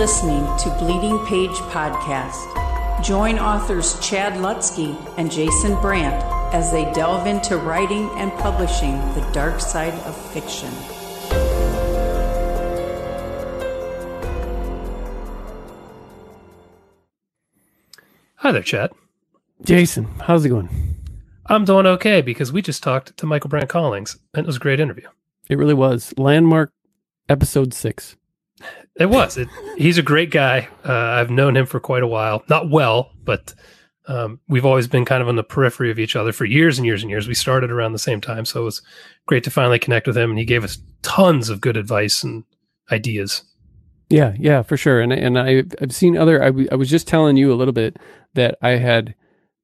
listening to Bleeding Page Podcast. Join authors Chad Lutzke and Jason Brant as they delve into writing and publishing the dark side of fiction. Hi there, Chad. Jason, how's it going? I'm doing okay because we just talked to Michaelbrent Collings and it was a great interview. It really was. Landmark episode six. It was. It, he's a great guy. Uh, I've known him for quite a while. Not well, but um, we've always been kind of on the periphery of each other for years and years and years. We started around the same time. So it was great to finally connect with him. And he gave us tons of good advice and ideas. Yeah, yeah, for sure. And and I I've seen other. I, w- I was just telling you a little bit that I had.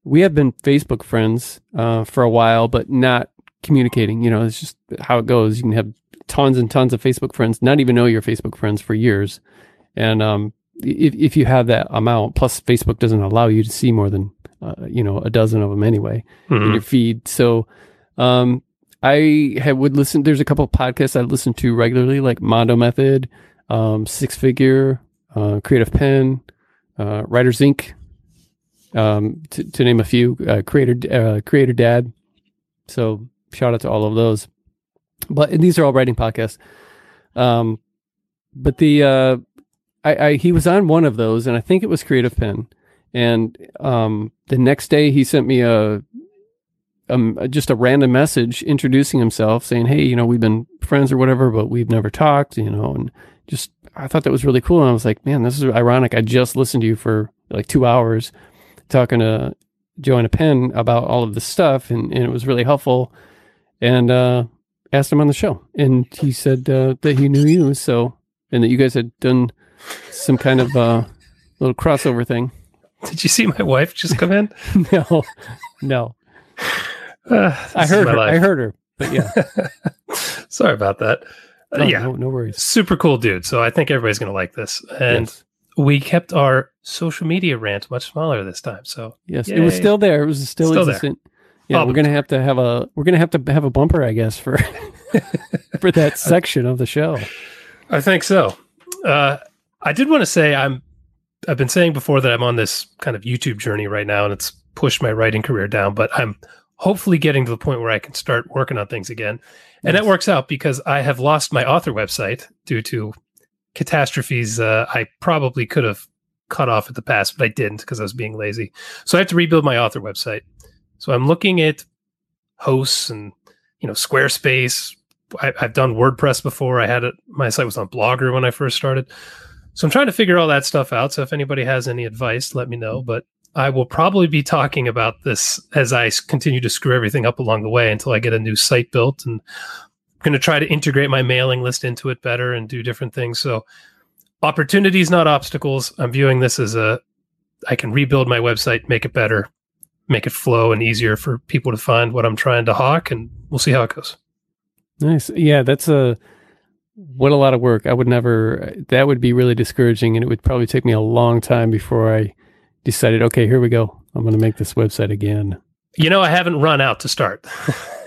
We have been Facebook friends uh, for a while, but not communicating. You know, it's just how it goes. You can have tons and tons of Facebook friends, not even know your Facebook friends for years, and um, if if you have that amount, plus Facebook doesn't allow you to see more than uh, you know a dozen of them anyway in your feed. So, um, I had would listen. There's a couple of podcasts I listen to regularly, like Mondo Method, um, Six Figure, uh, Creative Pen, uh, Writers Ink. Um, to, to name a few, uh, Creator uh, Creator Dad. So shout out to all of those. But these are all writing podcasts. Um, but the uh, I, I he was on one of those, and I think it was Creative Pen. And um, the next day, he sent me a um, just a random message introducing himself, saying, "Hey, you know, we've been friends or whatever, but we've never talked." You know, and just I thought that was really cool, and I was like, "Man, this is ironic. I just listened to you for like two hours talking to Joanna Penn about all of this stuff, and, and it was really helpful." And uh, asked him on the show, and he said uh, that he knew you, so and that you guys had done some kind of uh, little crossover thing. Did you see my wife just come in? no, no. Uh, I heard her. life. I heard her, but yeah, Sorry about that. Uh, no, yeah, no, no worries. super cool dude. So I think everybody's to like this. And yes, we kept our social media rant much smaller this time. So yes. it was still there. It was still, Still there. Yeah, Oh, we're gonna have to have a we're gonna have to have a bumper, I guess, for for that section of the show. I think so. Uh, I did want to say I'm. I've been saying before that I'm on this kind of YouTube journey right now, and it's pushed my writing career down. But I'm hopefully getting to the point where I can start working on things again, and that works out because I have lost my author website due to catastrophes. Uh, I probably could have cut off at the past, but I didn't because I was being lazy. So I have to rebuild my author website. So I'm looking at hosts and you know Squarespace. I, I've done WordPress before. I had it. My site was on Blogger when I first started. So I'm trying to figure all that stuff out. So if anybody has any advice, let me know. But I will probably be talking about this as I continue to screw everything up along the way until I get a new site built. And I'm going to try to integrate my mailing list into it better and do different things. So opportunities, not obstacles. I'm viewing this as a I can rebuild my website, make it better, make it flow and easier for people to find what I'm trying to hawk, and we'll see how it goes. Nice. Yeah, that's a what a lot of work. I would never. That would be really discouraging, and it would probably take me a long time before I decided. Okay, here we go. I'm going to make this website again. You know, I haven't run out to start.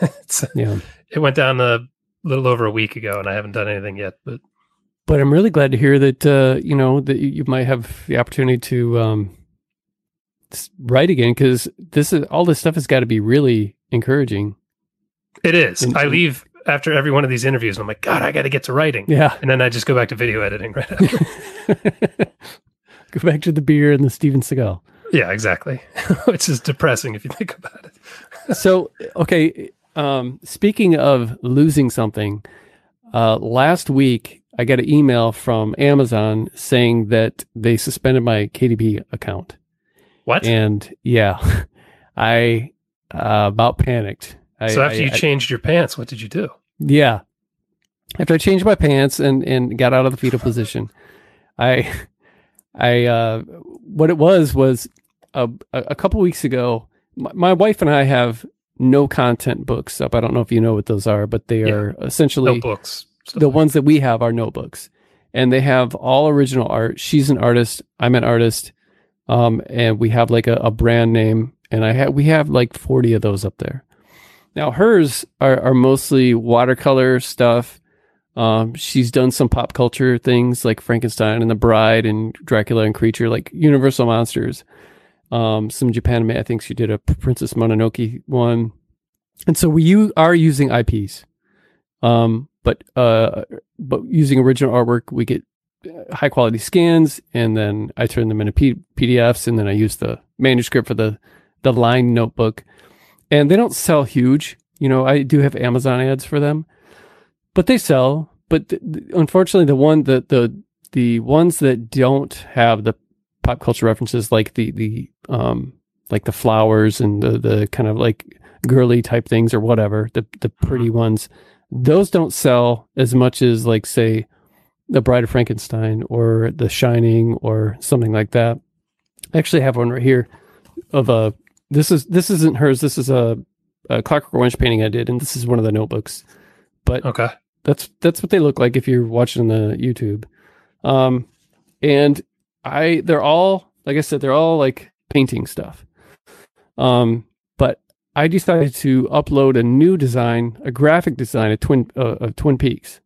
It's- Yeah. it went down a little over a week ago, and I haven't done anything yet. But but I'm really glad to hear that uh, you know that you, you might have the opportunity to um, write again because this is all this stuff has got to be really encouraging. it is. And- I leave after every one of these interviews, and I'm like, God, I got to get to writing. Yeah, And then I just go back to video editing right after. go back to the beer and the Steven Seagal. yeah, exactly. Which is depressing if you think about it. so okay um speaking of losing something uh last week i got an email from amazon saying that they suspended my kdp account What? and yeah i uh, about panicked I, so after I- you I- changed your pants, what did you do? yeah after i changed my pants and and got out of the fetal position i i uh what it was was a, a couple weeks ago my, my wife and i have no content books up i don't know if you know what those are but they Yeah. are essentially Notebooks. the like ones that we have are notebooks and they have all original art she's an artist i'm an artist um, and we have like a, a brand name and i have we have like 40 of those up there now hers are, are mostly watercolor stuff Um, she's done some pop culture things like Frankenstein and The Bride and Dracula and Creature, like Universal Monsters. Um, some Japan, I think she did a Princess Mononoke one. And so we u- are using IPs. Um, but uh, but using original artwork, we get high quality scans, and then I turn them into P- PDFs, and then I use the manuscript for the the line notebook. And they don't sell huge. You know, I do have Amazon ads for them, but they sell. But th- th- unfortunately, the one the the the ones that don't have the pop culture references, like the the um like the flowers and the the kind of like girly type things or whatever, the the pretty ones, those don't sell as much as like say the Bride of Frankenstein or The Shining or something like that. I actually have one right here of a this is this isn't hers. This is a, a Clockwork Orange painting I did, and this is one of the notebooks. But Okay. that's that's what they look like if you're watching the YouTube. Um, and I they're all like I said they're all like painting stuff. Um, but I decided to upload a new design, a graphic design of Twin uh, of Twin Peaks,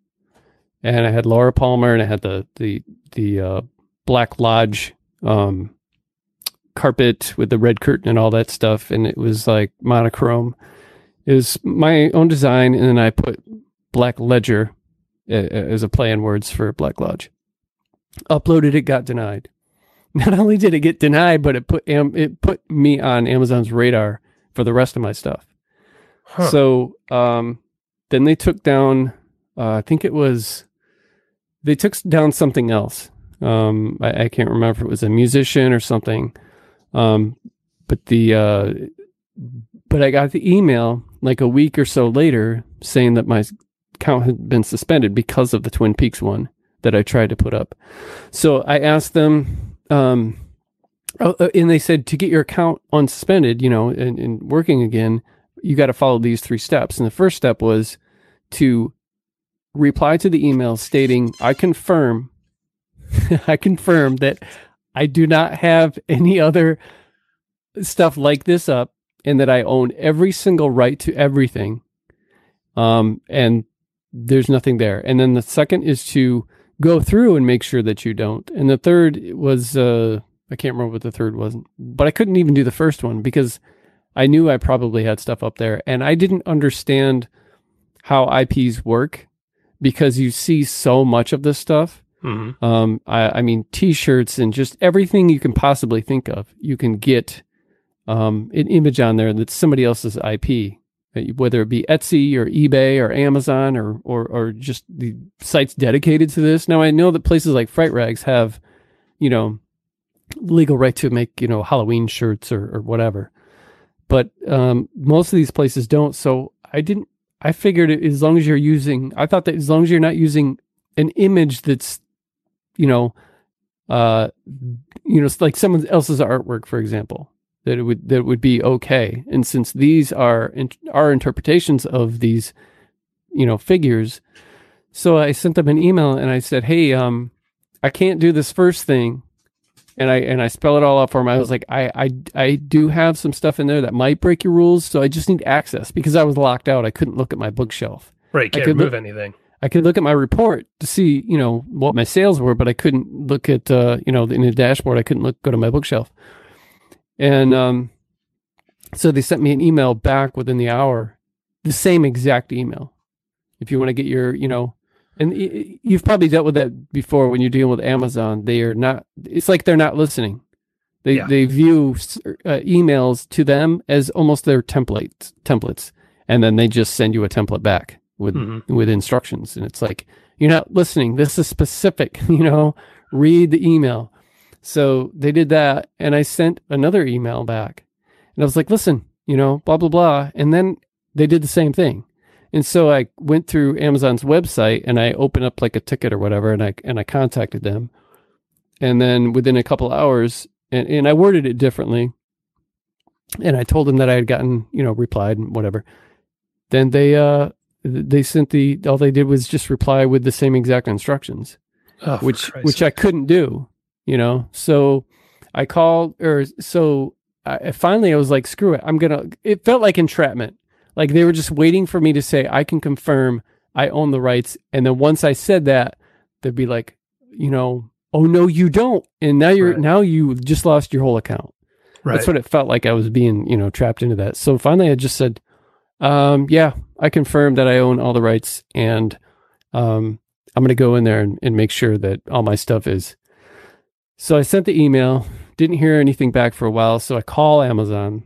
and I had Laura Palmer and I had the the the uh, Black Lodge um, carpet with the red curtain and all that stuff, and it was like monochrome. It was my own design, and then I put Black Ledger uh, as a play on words for Black Lodge. Uploaded it, got denied. Not only did it get denied, but it put Am- it put me on Amazon's radar for the rest of my stuff. Huh. So um, then they took down, uh, I think it was, they took down something else. Um, I, I can't remember if it was a musician or something. Um, but the, uh, but I got the email like a week or so later saying that my account had been suspended because of the Twin Peaks one that I tried to put up. So I asked them, um, oh, uh, and they said to get your account unsuspended, you know, and, and working again, you got to follow these three steps. And the first step was to reply to the email stating, I confirm, I confirm that I do not have any other stuff like this up and that I own every single right to everything. Um, and there's nothing there. And then the second is to go through and make sure that you don't. And the third was, uh, I can't remember what the third was, but I couldn't even do the first one because I knew I probably had stuff up there and I didn't understand how IPs work because you see so much of this stuff. Mhm. Um, I, I mean, t-shirts and just everything you can possibly think of, you can get um, an image on there that's somebody else's IP, uh, whether it be Etsy or eBay or Amazon or, or, or just the sites dedicated to this. Now I know that places like Fright Rags have, you know, legal right to make, you know, Halloween shirts or, or whatever. But um, most of these places don't. So I didn't, I figured as long as you're using, I thought that as long as you're not using an image that's, you know, uh, you know, like someone else's artwork, for example, that it would that it would be okay. And since these are in, our interpretations of these, you know, figures, so I sent them an email and I said, "Hey, um, I can't do this first thing," and I and I spell it all out for him. I was like, "I I I do have some stuff in there that might break your rules, so I just need access because I was locked out. I couldn't look at my bookshelf." Right. I Can't could move look- anything. I could look at my report to see, you know, what my sales were, but I couldn't look at, uh, you know, in the dashboard. I couldn't look, go to my bookshelf. And um, so they sent me an email back within the hour, the same exact email. If you want to get your, you know, and you've probably dealt with that before when you're dealing with Amazon. They are not. It's like they're not listening. They Yeah. they view uh, emails to them as almost their templates templates, and then they just send you a template back with Mhm. with instructions and it's like you're not listening this is specific you know read the email so they did that and i sent another email back and i was like listen you know blah blah blah and then they did the same thing and so i went through amazon's website and i opened up like a ticket or whatever and i and i contacted them. And then within a couple hours and, and i worded it differently. And i told them that i had gotten you know replied and whatever. Then they uh they sent the all they did was just reply with the same exact instructions Oh, which which I couldn't do, you know. So I called or so I finally I was like, screw it, I'm gonna. It felt like entrapment, like they were just waiting for me to say I can confirm I own the rights. And then once I said that, they'd be like, you know, oh no, you don't. And now you're Right. now you just lost your whole account. Right. That's what it felt like I was being, you know, trapped into that. So finally I just said, um, yeah, I confirm that I own all the rights and um, I'm going to go in there and, and make sure that all my stuff is. So I sent the email, didn't hear anything back for a while. So I call Amazon,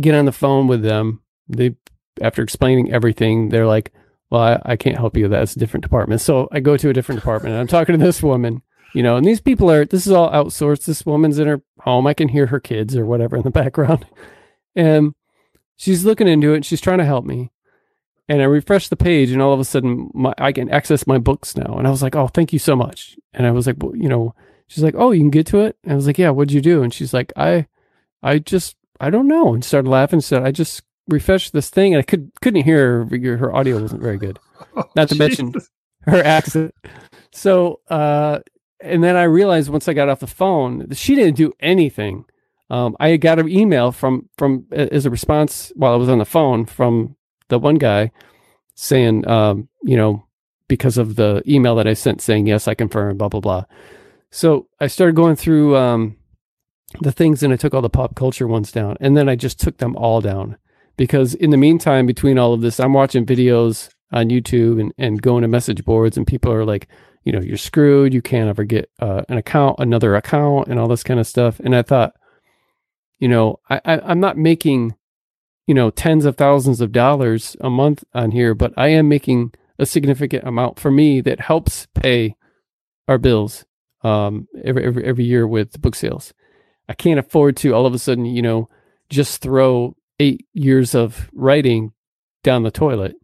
get on the phone with them. They, after explaining everything, they're like, well, I, I can't help you. That's a different department. So I go to a different department and I'm talking to this woman, you know, and these people are, this is all outsourced. This woman's in her home. I can hear her kids or whatever in the background. And she's looking into it and she's trying to help me. And I refresh the page and all of a sudden my, I can access my books now. And I was like, oh, thank you so much. And I was like, well, you know, she's like, oh, you can get to it. And I was like, yeah, what'd you do? And she's like, I, I just, I don't know. And started laughing. Said, I just refreshed this thing and I could, couldn't hear her. Her audio wasn't very good not to mention- her accent. So, uh, and then I realized once I got off the phone, that she didn't do anything. Um, I got an email from from as a response while I was on the phone from the one guy saying, um, you know, because of the email that I sent saying yes, I confirm, blah blah blah. So I started going through um, the things, and I took all the pop culture ones down, and then I just took them all down because in the meantime, between all of this, I'm watching videos on YouTube and, and going to message boards, and people are like, you know, you're screwed. You can't ever get uh, an account, another account, and all this kind of stuff. And I thought, you know, I, I I'm not making, you know, tens of thousands of dollars a month on here, but I am making a significant amount for me that helps pay our bills um, every, every every year with book sales. I can't afford to all of a sudden, you know, just throw eight years of writing down the toilet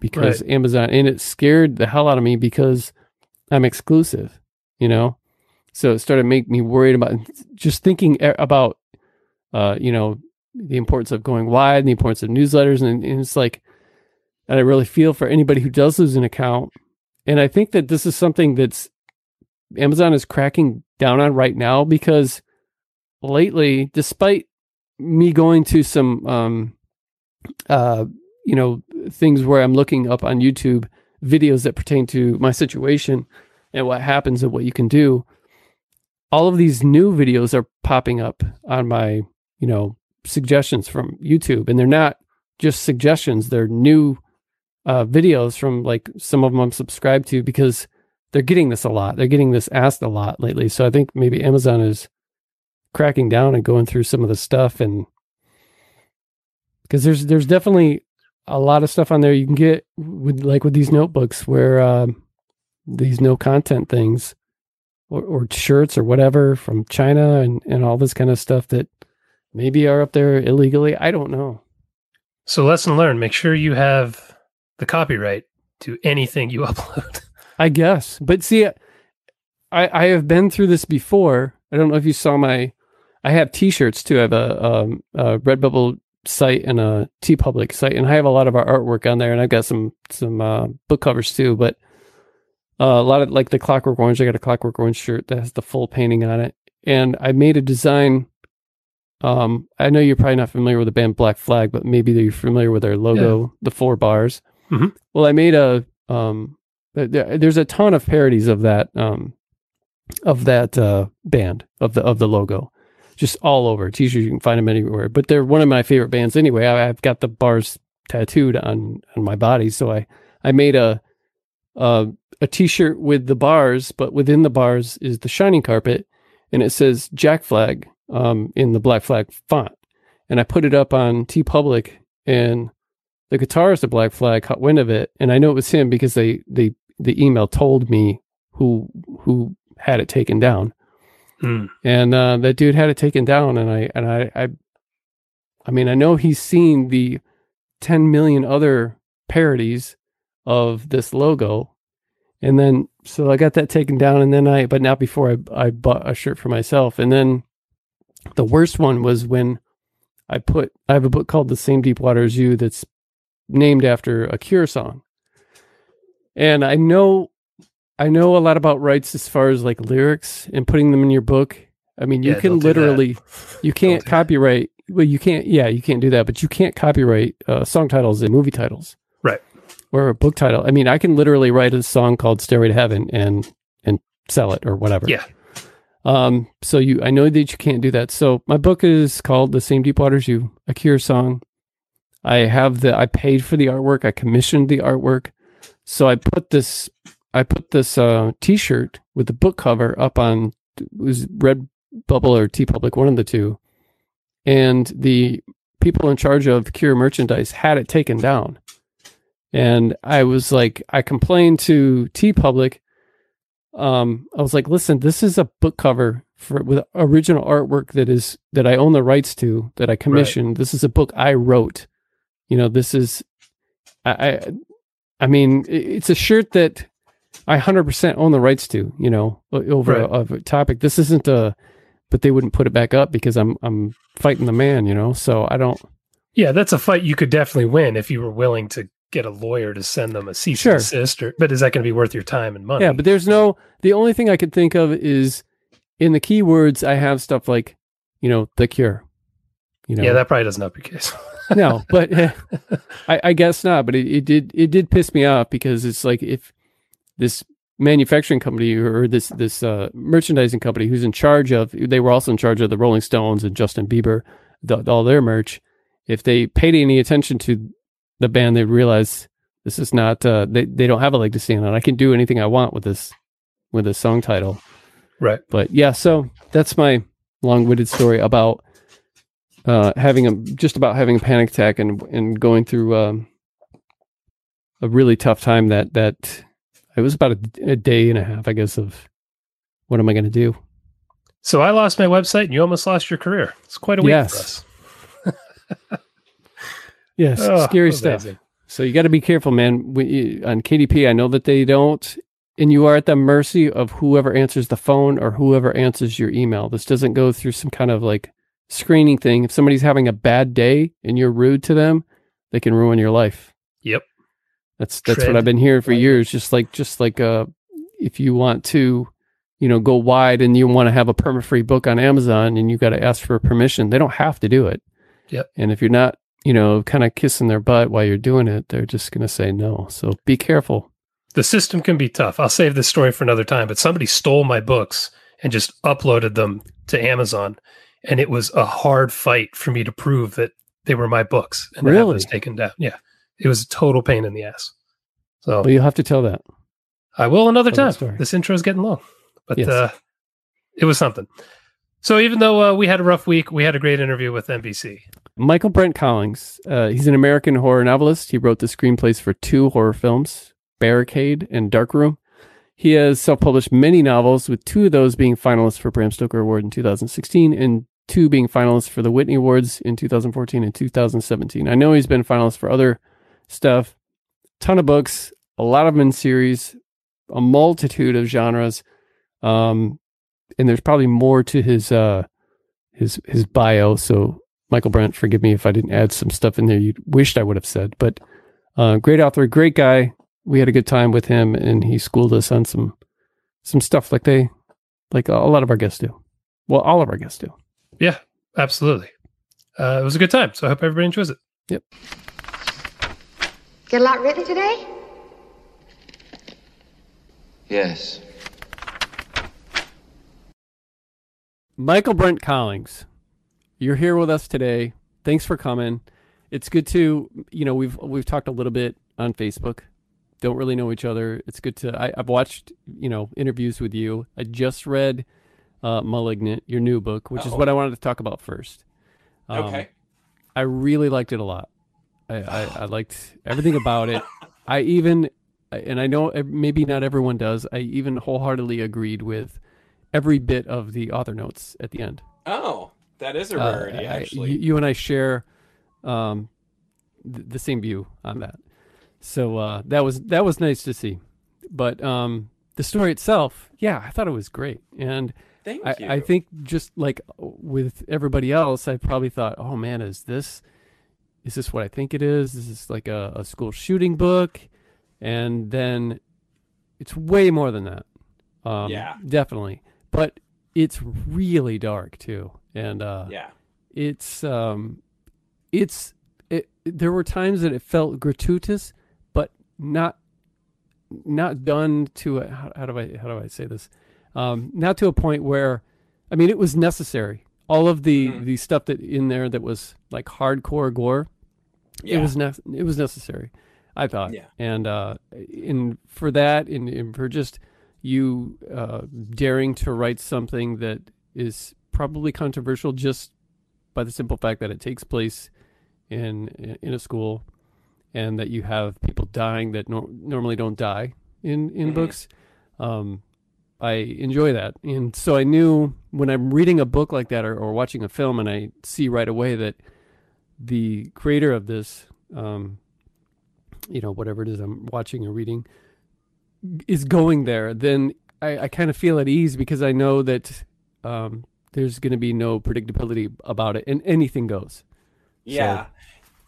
because Amazon and it scared the hell out of me because I'm exclusive, you know. So it started to make me worried about just thinking about, uh, you know, the importance of going wide and the importance of newsletters, and, and it's like, and I really feel for anybody who does lose an account, and I think that this is something that's Amazon is cracking down on right now because lately, despite me going to some, um, uh, you know, things where I'm looking up on YouTube videos that pertain to my situation and what happens and what you can do. All of these new videos are popping up on my, you know, suggestions from YouTube, and they're not just suggestions; they're new uh, videos from like some of them I'm subscribed to because they're getting this a lot. They're getting this asked a lot lately. So I think maybe Amazon is cracking down and going through some of the stuff and because there's there's definitely a lot of stuff on there you can get with like with these notebooks where um, these no content things or, or shirts or whatever from China and and all this kind of stuff that maybe are up there illegally. I don't know. So lesson learned: make sure you have the copyright to anything you upload. I guess. But see, I I have been through this before. I don't know if you saw my. I have T-shirts too. I have a, um, a Redbubble site and a TeePublic site, and I have a lot of our artwork on there, and I've got some some uh, book covers too. But uh, a lot of like the Clockwork Orange. I got a Clockwork Orange shirt that has the full painting on it, and I made a design. Um, I know you're probably not familiar with the band Black Flag, but maybe you're familiar with their logo, the four bars. Mhm. Well, I made a um, there's a ton of parodies of that um, of that uh, band of the of the logo, just all over t-shirts. You can find them anywhere. But they're one of my favorite bands anyway. I, I've got the bars tattooed on on my body, so I I made a uh, a t-shirt with the bars, but within the bars is the shining carpet, and it says Jack Flag um, in the Black Flag font. And I put it up on TeePublic, and the guitarist of Black Flag caught wind of it, and I know it was him because they they the email told me who who had it taken down, Hmm. and uh, that dude had it taken down, and I and I I, I mean I know he's seen the ten million other parodies of this logo, and then so I got that taken down, and then I but not before I I bought a shirt for myself, and then the worst one was when I put I have a book called The Same Deep Water as You that's named after a Cure song. And I know I know a lot about rights as far as like lyrics and putting them in your book. I mean, you Yeah, can don't do that. literally you can't that. copyright well you can't yeah, you can't do that, but you can't copyright uh, song titles and movie titles. Right. or a book title. I mean, I can literally write a song called "Stairway to Heaven" and and sell it or whatever. Yeah. Um. So you, I know that you can't do that. So my book is called "The Same Deep Waters You," a Cure song. I have the. I paid for the artwork. I commissioned the artwork. So I put this. I put this uh, T-shirt with the book cover up on it was Redbubble or TeePublic, one of the two, and the people in charge of Cure merchandise had it taken down. And I was like, I complained to TeePublic. Um, I was like, listen, this is a book cover for with original artwork that is that I own the rights to that I commissioned. This is a book I wrote. You know, this is I I, I mean, it's a shirt that I hundred percent own the rights to. You know, over Right. a, a topic. This isn't a, but they wouldn't put it back up because I'm I'm fighting the man. You know, so I don't. Yeah, that's a fight you could definitely win if you were willing to get a lawyer to send them a cease Sure. and desist. Or, but is that going to be worth your time and money? Yeah, but there's no. The only thing I could think of is in the keywords I have stuff like, you know, the cure. You know, yeah, that probably doesn't help your case. no, but eh, I, I guess not. But it, it did it did piss me off because it's like if this manufacturing company or this this uh, merchandising company who's in charge of they were also in charge of the Rolling Stones and Justin Bieber, the, all their merch. If they paid any attention to the band, they'd realize this is not uh, they they don't have a leg to stand on. I can do anything I want with this with this song title. right. But yeah, so that's my long-winded story about uh, having a just about having a panic attack and and going through um, a really tough time. That that it was about a, a day and a half, I guess, of what am I going to do? So I lost my website and you almost lost your career. It's quite a week Yes. for us. Yes, Oh, scary stuff. amazing. So you got to be careful, man. We, uh, on KDP, I know that they don't, and you are at the mercy of whoever answers the phone or whoever answers your email. This doesn't go through some kind of like screening thing. If somebody's having a bad day and you're rude to them, they can ruin your life. Yep. That's that's Tread what I've been hearing for years. Just like just like uh, if you want to, you know, go wide and you want to have a perma free book on Amazon and you got to ask for permission, they don't have to do it. Yep. And if you're not, you know, kind of kissing their butt while you're doing it, they're just going to say no. So be careful. The system can be tough. I'll save this story for another time, but somebody stole my books and just uploaded them to Amazon. And it was a hard fight for me to prove that they were my books and Really? those taken down. Yeah. It was a total pain in the ass. So Well, you'll have to tell that. I will another Tell time. This intro is getting long, but Yes. uh, it was something. So even though uh, we had a rough week, we had a great interview with MBC. Michael Brent Collins. Uh, he's an American horror novelist. He wrote the screenplays for two horror films, Barricade and Darkroom. He has self-published many novels, with two of those being finalists for Bram Stoker Award in 2016 and two being finalists for the Whitney Awards in 2014 and 2017. I know he's been finalist for other stuff. Ton of books, a lot of them in series, a multitude of genres. Um, and there's probably more to his uh, his his bio. So Michaelbrent, forgive me if I didn't add some stuff in there you wished I would have said. But uh, great author, great guy. We had a good time with him, and he schooled us on some some stuff like they like a lot of our guests do. Well, all of our guests do. Yeah, absolutely. Uh, it was a good time. So I hope everybody enjoys it. Get a lot written today? Yes. Michaelbrent Collings, you're here with us today. Thanks for coming. It's good to you know we've we've talked a little bit on Facebook. Don't really know each other. It's good to I, I've watched you know interviews with you. I just read uh, *Malignant*, your new book, which is what I wanted to talk about first. Um, Okay. I really liked it a lot. I, I, I liked everything about it. I even, and I know maybe not everyone does. I even wholeheartedly agreed with every bit of the author notes at the end. Oh, that is a Uh, rarity, I- actually. you, you and I share um, th- the same view on that. So uh, that was that was nice to see. But um, the story itself, yeah, I thought it was great, and Thank I, you. I think just like with everybody else, I probably thought, oh man, is this is this what I think it is? This Is this like a, a school shooting book? And then it's way more than that. Um, Yeah. definitely. But it's really dark too, and uh, yeah. it's um, it's it. There were times that it felt gratuitous, but not not done to a, how, how do I how do I say this? Um, not to a point where, I mean, it was necessary. All of the Mhm. the stuff that in there that was like hardcore gore, Yeah. it was ne- it was necessary. I thought, Yeah. and uh, in for that, and, and for just you uh, daring to write something that is probably controversial just by the simple fact that it takes place in in a school and that you have people dying that nor- normally don't die in in Mhm. books um i enjoy that and so i knew when i'm reading a book like that or, or watching a film and i see right away that the creator of this um you know whatever it is i'm watching or reading is going there then i, I kind of feel at ease because i know that um there's going to be no predictability about it and anything goes Yeah.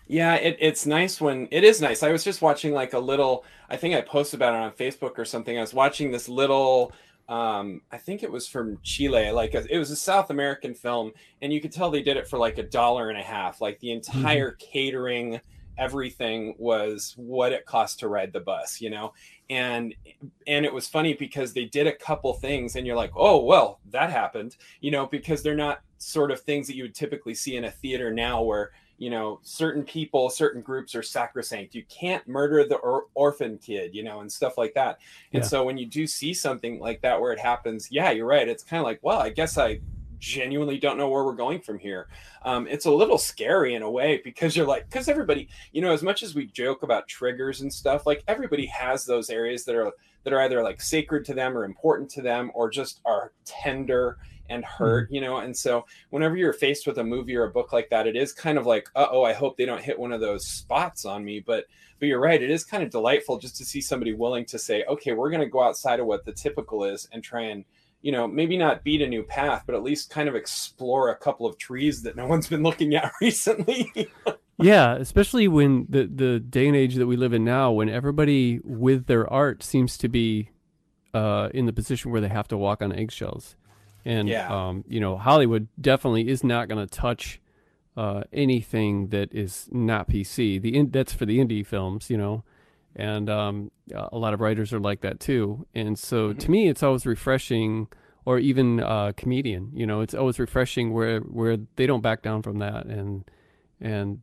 Yeah, it, it's nice when it is nice. I was just watching like a little, I think I posted about it on Facebook or something. I was watching this little, um, I think it was from Chile, like a, it was a South American film, and you could tell they did it for like a dollar and a half. Like the entire catering, everything was what it cost to ride the bus, you know? And and it was funny because they did a couple things and you're like, oh well, that happened, you know, because they're not sort of things that you would typically see in a theater now where you know certain people certain groups are sacrosanct. You can't murder the or- orphan kid you know and stuff like that. And Yeah. so when you do see something like that where it happens yeah you're right. It's kind of like well i guess i genuinely don't know where we're going from here. Um, it's a little scary in a way because you're like because everybody you know as much as we joke about triggers and stuff like everybody has those areas that are that are either like sacred to them or important to them or just are tender and hurt you know and so whenever you're faced with a movie or a book like that, it is kind of like, uh oh, I hope they don't hit one of those spots on me. But but you're right, it is kind of delightful just to see somebody willing to say, okay, we're going to go outside of what the typical is and try and you know maybe not beat a new path, but at least kind of explore a couple of trees that no one's been looking at recently. Yeah, especially when the the day and age that we live in now, when everybody with their art seems to be uh, in the position where they have to walk on eggshells, and Yeah. um, you know, Hollywood definitely is not going to touch uh, anything that is not PC. The in, that's for the indie films, you know, and um, a lot of writers are like that too. And so, to me, it's always refreshing. Or even uh, comedian, you know, it's always refreshing where where they don't back down from that, and and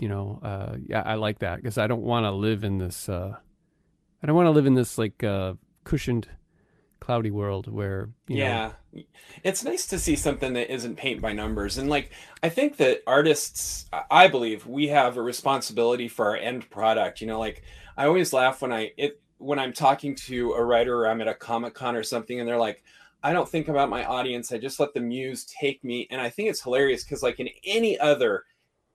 you know, uh, yeah, I like that because I don't want to live in this. Uh, I don't want to live in this like uh, cushioned, cloudy world where you know, yeah. It's nice to see something that isn't paint by numbers and like i think that artists i believe we have a responsibility for our end product you know like i always laugh when i it when i'm talking to a writer or i'm at a comic con or something and they're like i don't think about my audience i just let the muse take me and i think it's hilarious because like in any other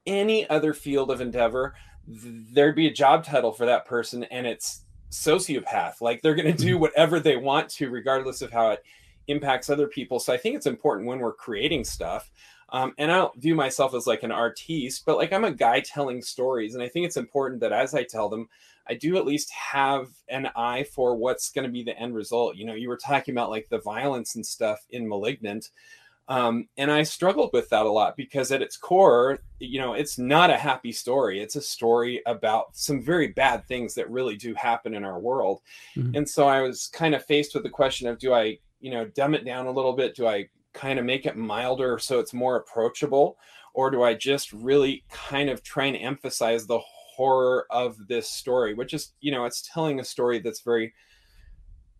any other field of endeavor th- there'd be a job title for that person and it's sociopath. Like they're going to do whatever they want to regardless of how it impacts other people. So i think it's important when we're creating stuff. Um, and i don't view myself as like an artiste but like i'm a guy telling stories and i think it's important that as i tell them i do at least have an eye for what's going to be the end result. You know you were talking about like the violence and stuff in malignant um, and I struggled with that a lot because at its core, you know, it's not a happy story. It's a story about some very bad things that really do happen in our world. Mhm. And so I was kind of faced with the question of do I, you know, dumb it down a little bit? Do I kind of make it milder so it's more approachable? Or do I just really kind of try and emphasize the horror of this story, which is, you know, it's telling a story that's very,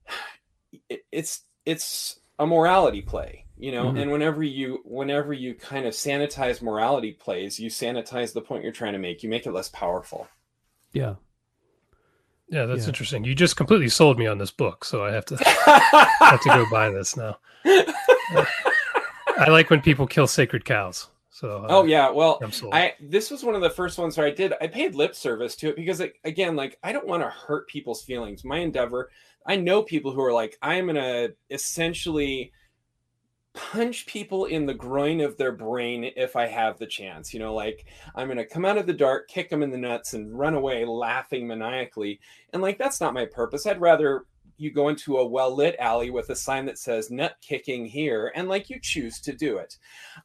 it, it's, it's, a morality play you know Mhm. and whenever you whenever you kind of sanitize morality plays you sanitize the point you're trying to make you make it less powerful yeah, Yeah, that's Yeah. interesting. You just completely sold me on this book, so I have to have to go buy this now. I like when people kill sacred cows. So uh, oh yeah well I'm sold. i this was one of the first ones where i did i paid lip service to it because like, again like i don't want to hurt people's feelings my endeavor i know people who are like i'm gonna essentially punch people in the groin of their brain if i have the chance you know like i'm gonna come out of the dark kick them in the nuts and run away laughing maniacally and like that's not my purpose. I'd rather you go into a well lit alley with a sign that says nut kicking here, and like you choose to do it.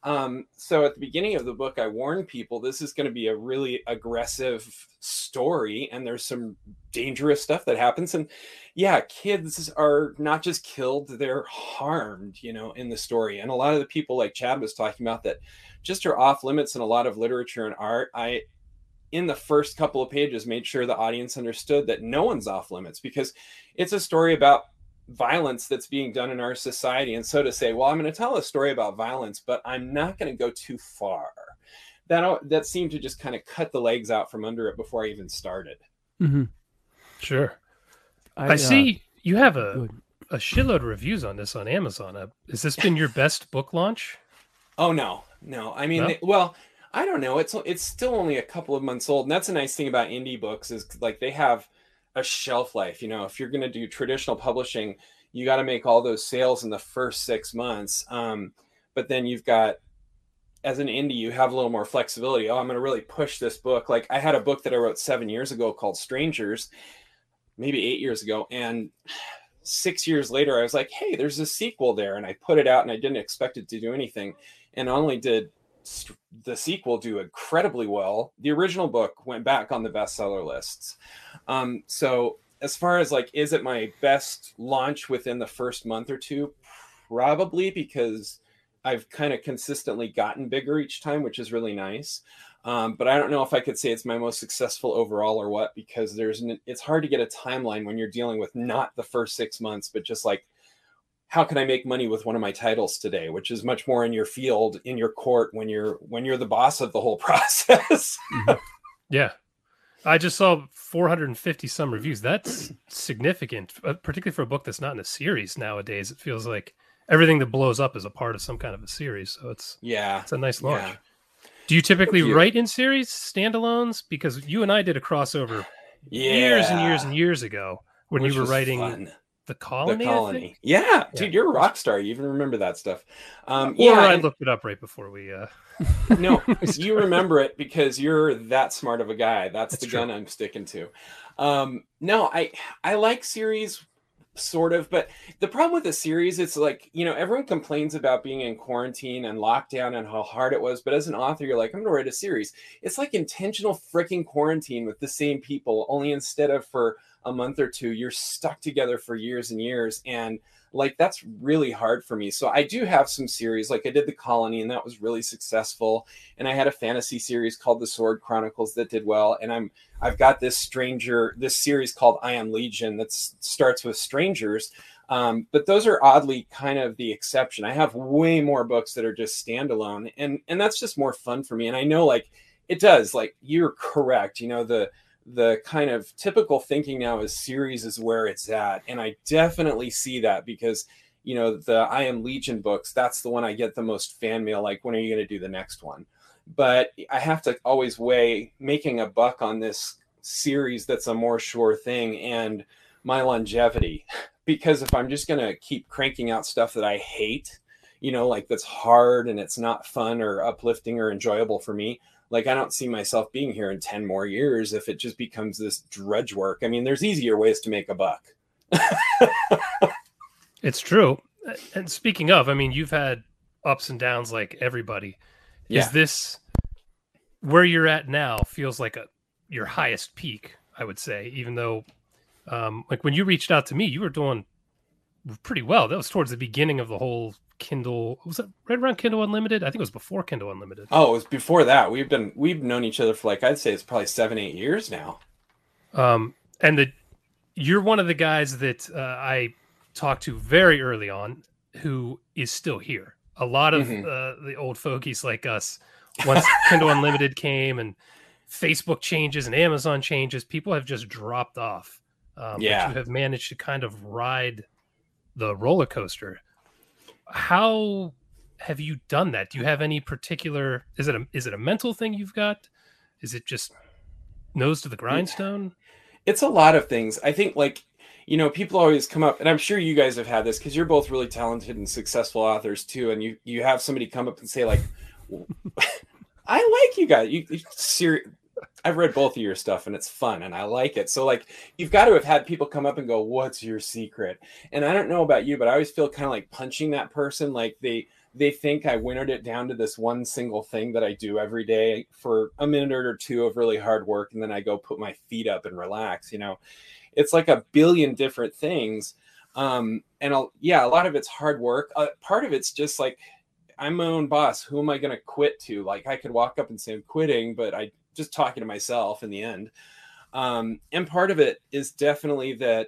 Um, so at the beginning of the book, I warn people this is going to be a really aggressive story, and there's some dangerous stuff that happens. And yeah, kids are not just killed, they're harmed, you know, in the story. And a lot of the people, like Chad was talking about, that just are off limits in a lot of literature and art. I in the first couple of pages made sure the audience understood that no one's off limits because it's a story about violence that's being done in our society. And so to say well i'm going to tell a story about violence but i'm not going to go too far. That that seemed to just kind of cut the legs out from under it before i even started. Mm-hmm. sure. I, I uh, see you have a a shitload of reviews on this on amazon. Uh, has this been your best book launch? Oh no. No. I mean no? They, well I don't know. It's it's still only a couple of months old, and that's a nice thing about indie books is like they have a shelf life. You know, if you're going to do traditional publishing, you got to make all those sales in the first six months. Um, but then you've got as an indie, you have a little more flexibility. Oh, I'm going to really push this book. Like I had a book that I wrote seven years ago called Strangers, maybe eight years ago, and six years later, I was like, hey, there's a sequel there, and I put it out, and I didn't expect it to do anything, and only did the sequel do incredibly well. The original book went back on the bestseller lists. Um, so as far as like, is it my best launch within the first month or two? Probably because I've kind of consistently gotten bigger each time, which is really nice. Um, but I don't know if I could say it's my most successful overall or what, because there's an, it's hard to get a timeline when you're dealing with not the first six months, but just like how can I make money with one of my titles today, which is much more in your field, in your court when you're when you're the boss of the whole process. Mm-hmm. yeah. I just saw 450 some reviews. That's significant, uh, particularly for a book that's not in a series nowadays. It feels like everything that blows up is a part of some kind of a series. So it's yeah, it's a nice launch. Yeah. Do you typically you. write in series standalones? Because you and I did a crossover yeah. years and years and years ago when Which you were writing fun the colony. The colony. Yeah, yeah, dude, you're a rock star. You even remember that stuff. Um, or yeah, I looked it up right before we. Uh... no, you remember it because you're that smart of a guy. That's, That's the true. gun I'm sticking to. Um, no, I I like series sort of but the problem with the series it's like you know everyone complains about being in quarantine and lockdown and how hard it was but as an author you're like i'm gonna write a series it's like intentional freaking quarantine with the same people only instead of for a month or two, you're stuck together for years and years. And like that's really hard for me. So I do have some series, like I did The Colony, and that was really successful. And I had a fantasy series called The Sword Chronicles that did well. And I'm I've got this stranger, this series called I Am Legion that starts with strangers. Um, but those are oddly kind of the exception. I have way more books that are just standalone, and and that's just more fun for me. And I know like it does, like you're correct. You know the the kind of typical thinking now is series is where it's at. And i definitely see that because you know the i am legion books that's the one i get the most fan mail like when are you going to do the next one? But i have to always weigh making a buck on this series that's a more sure thing and my longevity. Because if i'm just going to keep cranking out stuff that i hate you know like that's hard and it's not fun or uplifting or enjoyable for me like i don't see myself being here in 10 more years if it just becomes this drudge work. I mean there's easier ways to make a buck. It's true. And speaking of i mean you've had ups and downs like everybody. Yeah. is this where you're at now feels like a your highest peak i would say even though um like when you reached out to me you were doing pretty well. That was towards the beginning of the whole Kindle was it right around Kindle Unlimited? I think it was before Kindle Unlimited. Oh, it was before that. We've been we've known each other for like I'd say it's probably seven eight years now. Um, and the you're one of the guys that uh, I talked to very early on who is still here. A lot of mm-hmm. uh, the old fogies like us, once Kindle Unlimited came and Facebook changes and Amazon changes, people have just dropped off. Um, yeah, you have managed to kind of ride the roller coaster how have you done that? Do you have any particular? Is it a is it a mental thing you've got? Is it just nose to the grindstone? It's a lot of things. I think like you know people always come up and i'm sure you guys have had this because you're both really talented and successful authors too and you you have somebody come up and say like i like you guys you, you ser- I've read both of your stuff and it's fun and I like it. So like you've got to have had people come up and go, "What's your secret?" And I don't know about you, but I always feel kind of like punching that person like they they think I winnowed it down to this one single thing that I do every day for a minute or two of really hard work and then I go put my feet up and relax, you know. It's like a billion different things. Um and I'll, yeah, a lot of it's hard work. Uh, part of it's just like I'm my own boss. Who am I going to quit to? Like I could walk up and say I'm quitting, but I just talking to myself in the end. Um, and part of it is definitely that,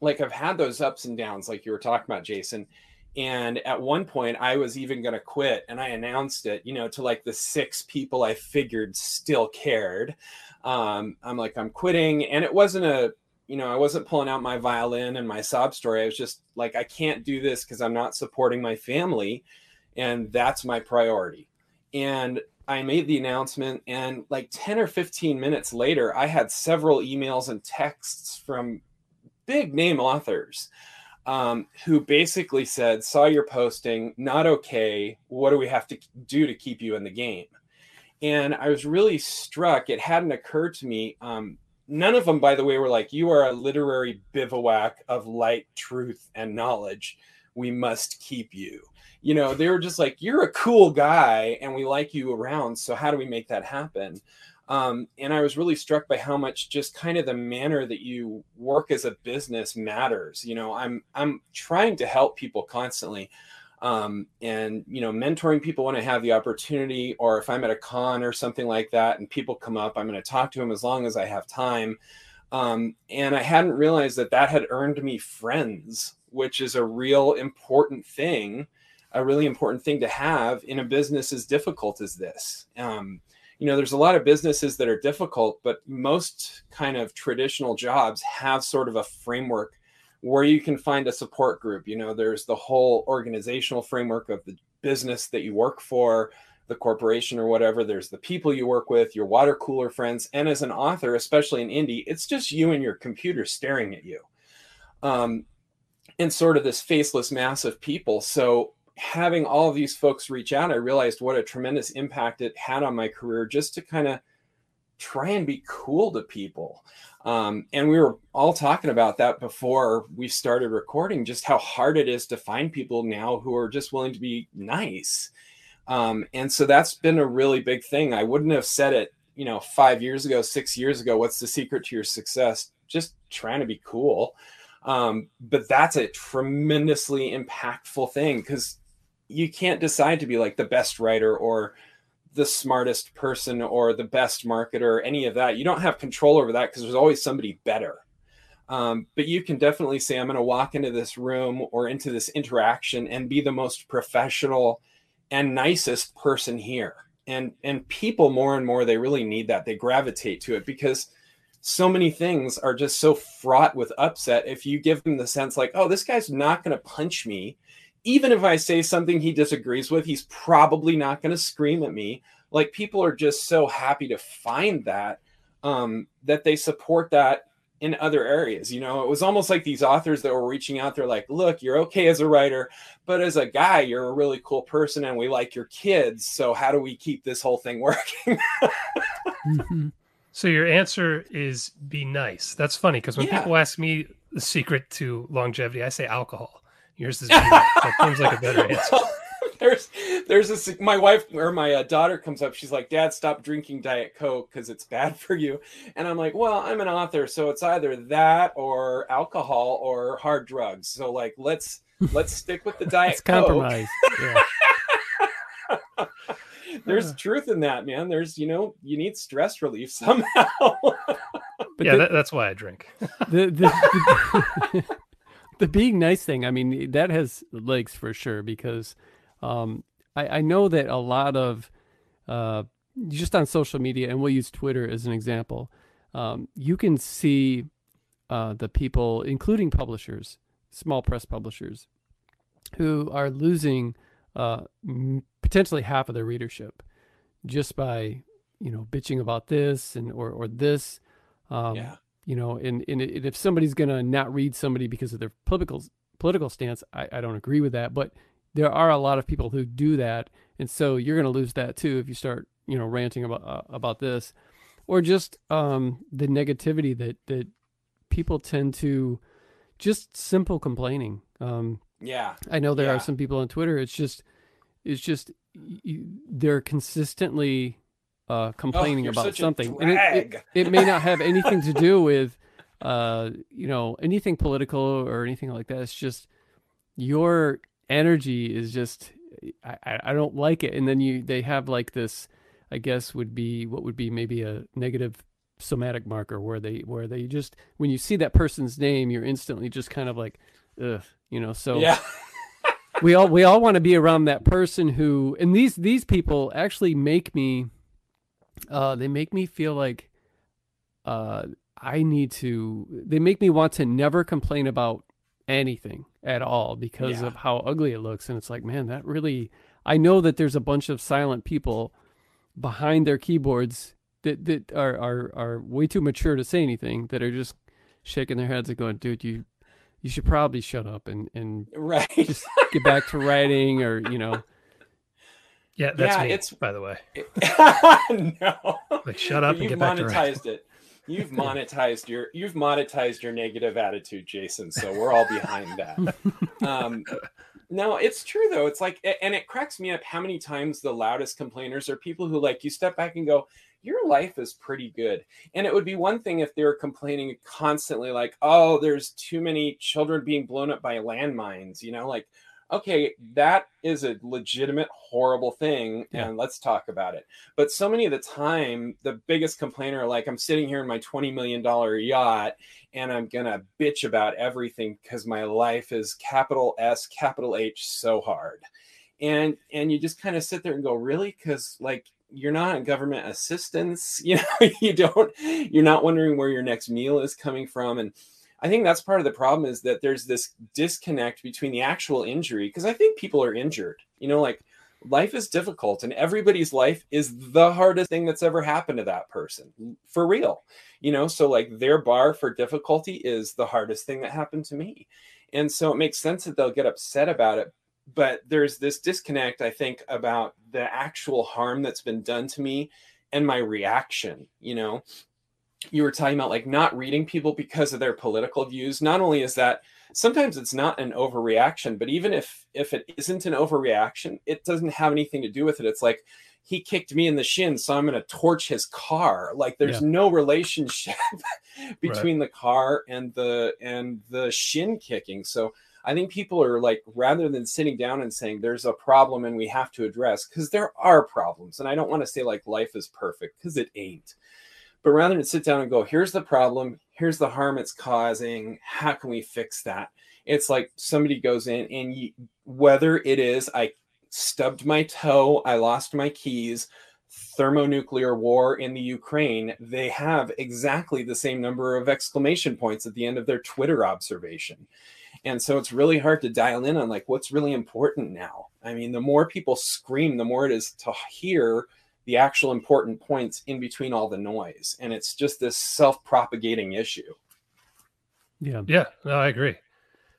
like I've had those ups and downs, like you were talking about, Jason. And at one point, I was even going to quit, and I announced it, you know, to like the six people I figured still cared. Um, I'm like, I'm quitting, and it wasn't a, you know, I wasn't pulling out my violin and my sob story. I was just like, I can't do this because I'm not supporting my family, and that's my priority. And I made the announcement, and like 10 or 15 minutes later, I had several emails and texts from big name authors um, who basically said, Saw your posting, not okay. What do we have to do to keep you in the game? And I was really struck. It hadn't occurred to me. Um, none of them, by the way, were like, You are a literary bivouac of light, truth, and knowledge. We must keep you you know they were just like you're a cool guy and we like you around so how do we make that happen? Um, and i was really struck by how much just kind of the manner that you work as a business matters you know i'm i'm trying to help people constantly um, and you know mentoring people when i have the opportunity or if i'm at a con or something like that and people come up i'm going to talk to them as long as i have time. Um, and i hadn't realized that that had earned me friends which is a real important thing a really important thing to have in a business as difficult as this. Um, you know, there's a lot of businesses that are difficult, but most kind of traditional jobs have sort of a framework where you can find a support group. You know, there's the whole organizational framework of the business that you work for, the corporation or whatever. There's the people you work with, your water cooler friends. And as an author, especially in indie, it's just you and your computer staring at you. Um, and sort of this faceless mass of people. So having all of these folks reach out, I realized what a tremendous impact it had on my career just to kind of try and be cool to people. Um, and we were all talking about that before we started recording, just how hard it is to find people now who are just willing to be nice. Um, and so that's been a really big thing. I wouldn't have said it, you know, five years ago, six years ago. What's the secret to your success? Just trying to be cool. Um, but that's a tremendously impactful thing because you can't decide to be like the best writer or the smartest person or the best marketer, any of that. You don't have control over that because there's always somebody better. Um, but you can definitely say, I'm going to walk into this room or into this interaction and be the most professional and nicest person here. And and people more and more they really need that. They gravitate to it because so many things are just so fraught with upset. If you give them the sense like, oh, this guy's not going to punch me even if I say something he disagrees with, he's probably not going to scream at me. Like people are just so happy to find that um, that they support that in other areas. You know, it was almost like these authors that were reaching out. They're like, "Look, you're okay as a writer, but as a guy, you're a really cool person, and we like your kids. So how do we keep this whole thing working?" mm-hmm. So your answer is be nice. That's funny because when yeah. people ask me the secret to longevity, I say alcohol. Yours is that seems like a better answer. there's there's a my wife or my uh, daughter comes up. She's like dad stop drinking diet coke because it's bad for you. And i'm like well i'm an author so it's either that or alcohol or hard drugs. So like let's let's stick with the diet it's compromise. There's truth in that man. There's you know you need stress relief somehow. But yeah the, that, that's why i drink. The, the, the being nice thing, I mean, that has legs for sure because um, I, I, know that a lot of uh, just on social media, and we'll use Twitter as an example, um, you can see uh, the people, including publishers, small press publishers, who are losing uh, potentially half of their readership just by you know bitching about this and or or this. Um, yeah you know, and, and if somebody's going to not read somebody because of their political political stance, I, I don't agree with that. But there are a lot of people who do that, and so you're going to lose that too if you start, you know, ranting about uh, about this. or just um, the negativity that that people tend to just simple complaining. Um, yeah, I know there Yeah. are some people on Twitter. It's just it's just you, they're consistently uh, complaining you're about something, and it, it, it may not have anything to do with uh, you know anything political or anything like that. It's just your energy is just I, I I don't like it, and then you they have like this. I guess would be what would be maybe a negative somatic marker where they where they just when you see that person's name you're instantly just kind of like ugh you know so yeah, we all we all want to be around that person who and these these people actually make me uh they make me feel like uh I need to they make me want to never complain about anything at all because Yeah. of how ugly it looks and it's like man that really I know that there's a bunch of silent people behind their keyboards that that are are are way too mature to say anything that are just shaking their heads and going dude you you should probably shut up and and right. just get back to writing or you know Yeah, that's Yeah, me. it's- by the way. no. Like, shut up and get back to monetized it. You've monetized your you've monetized your negative attitude, Jason. So we're all behind that. Um, no, it's true though. It's like, and it cracks me up how many times the loudest complainers are people who like you step back and go, "Your life is pretty good." And it would be one thing if they were complaining constantly, like, "Oh, there's too many children being blown up by landmines," you know, like. Okay, that is a legitimate horrible thing, Yeah. and let's talk about it. But so many of the time, the biggest complainer, like I'm sitting here in my $20 million yacht and I'm gonna bitch about everything because my life is capital S, capital H so hard. And and you just kind of sit there and go, really? Because like you're not on government assistance, you know, you don't, you're not wondering where your next meal is coming from. And I think that's part of the problem is that there's this disconnect between the actual injury, because I think people are injured, you know, like life is difficult and everybody's life is the hardest thing that's ever happened to that person for real you know? So like their bar for difficulty is the hardest thing that happened to me. And so it makes sense that they'll get upset about it but there's this disconnect i think about the actual harm that's been done to me and my reaction you know you were talking about like not reading people because of their political views not only is that sometimes it's not an overreaction but even if if it isn't an overreaction it doesn't have anything to do with it. It's like he kicked me in the shin so i'm going to torch his car. Like there's no relationship between the car and the and the shin kicking. So i think people are like rather than sitting down and saying there's a problem and we have to address because there are problems and i don't want to say like life is perfect because it ain't but rather than sit down and go here's the problem. Here's the harm it's causing. How can we fix that? It's like somebody goes in and you, whether it is i stubbed my toe i lost my keys thermonuclear war in the ukraine they have exactly the same number of exclamation points at the end of their twitter observation. And so it's really hard to dial in on like what's really important now. I mean the more people scream the more it is to hear the actual important points in between all the noise. And it's just this self-propagating issue. Yeah. Yeah, no, I agree.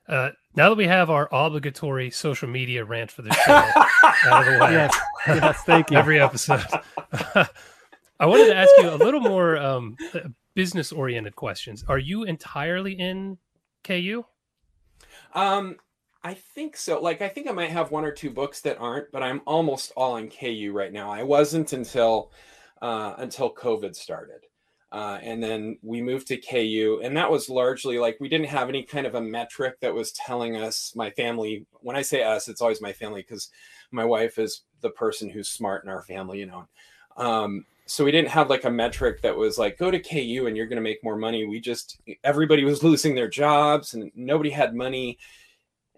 Uh, now that we have our obligatory social media rant for the show out of the way, yes. Yes thank you. Every episode, I wanted to ask you a little more um, business oriented questions. Are you entirely in KU? Um, I think so. Like, I think I might have one or two books that aren't, but I'm almost all in KU right now. I wasn't until uh, until COVID started, uh, and then we moved to KU, and that was largely like we didn't have any kind of a metric that was telling us. My family, when I say us, it's always my family because my wife is the person who's smart in our family, you know. Um, so we didn't have like a metric that was like go to KU and you're going to make more money. We just everybody was losing their jobs and nobody had money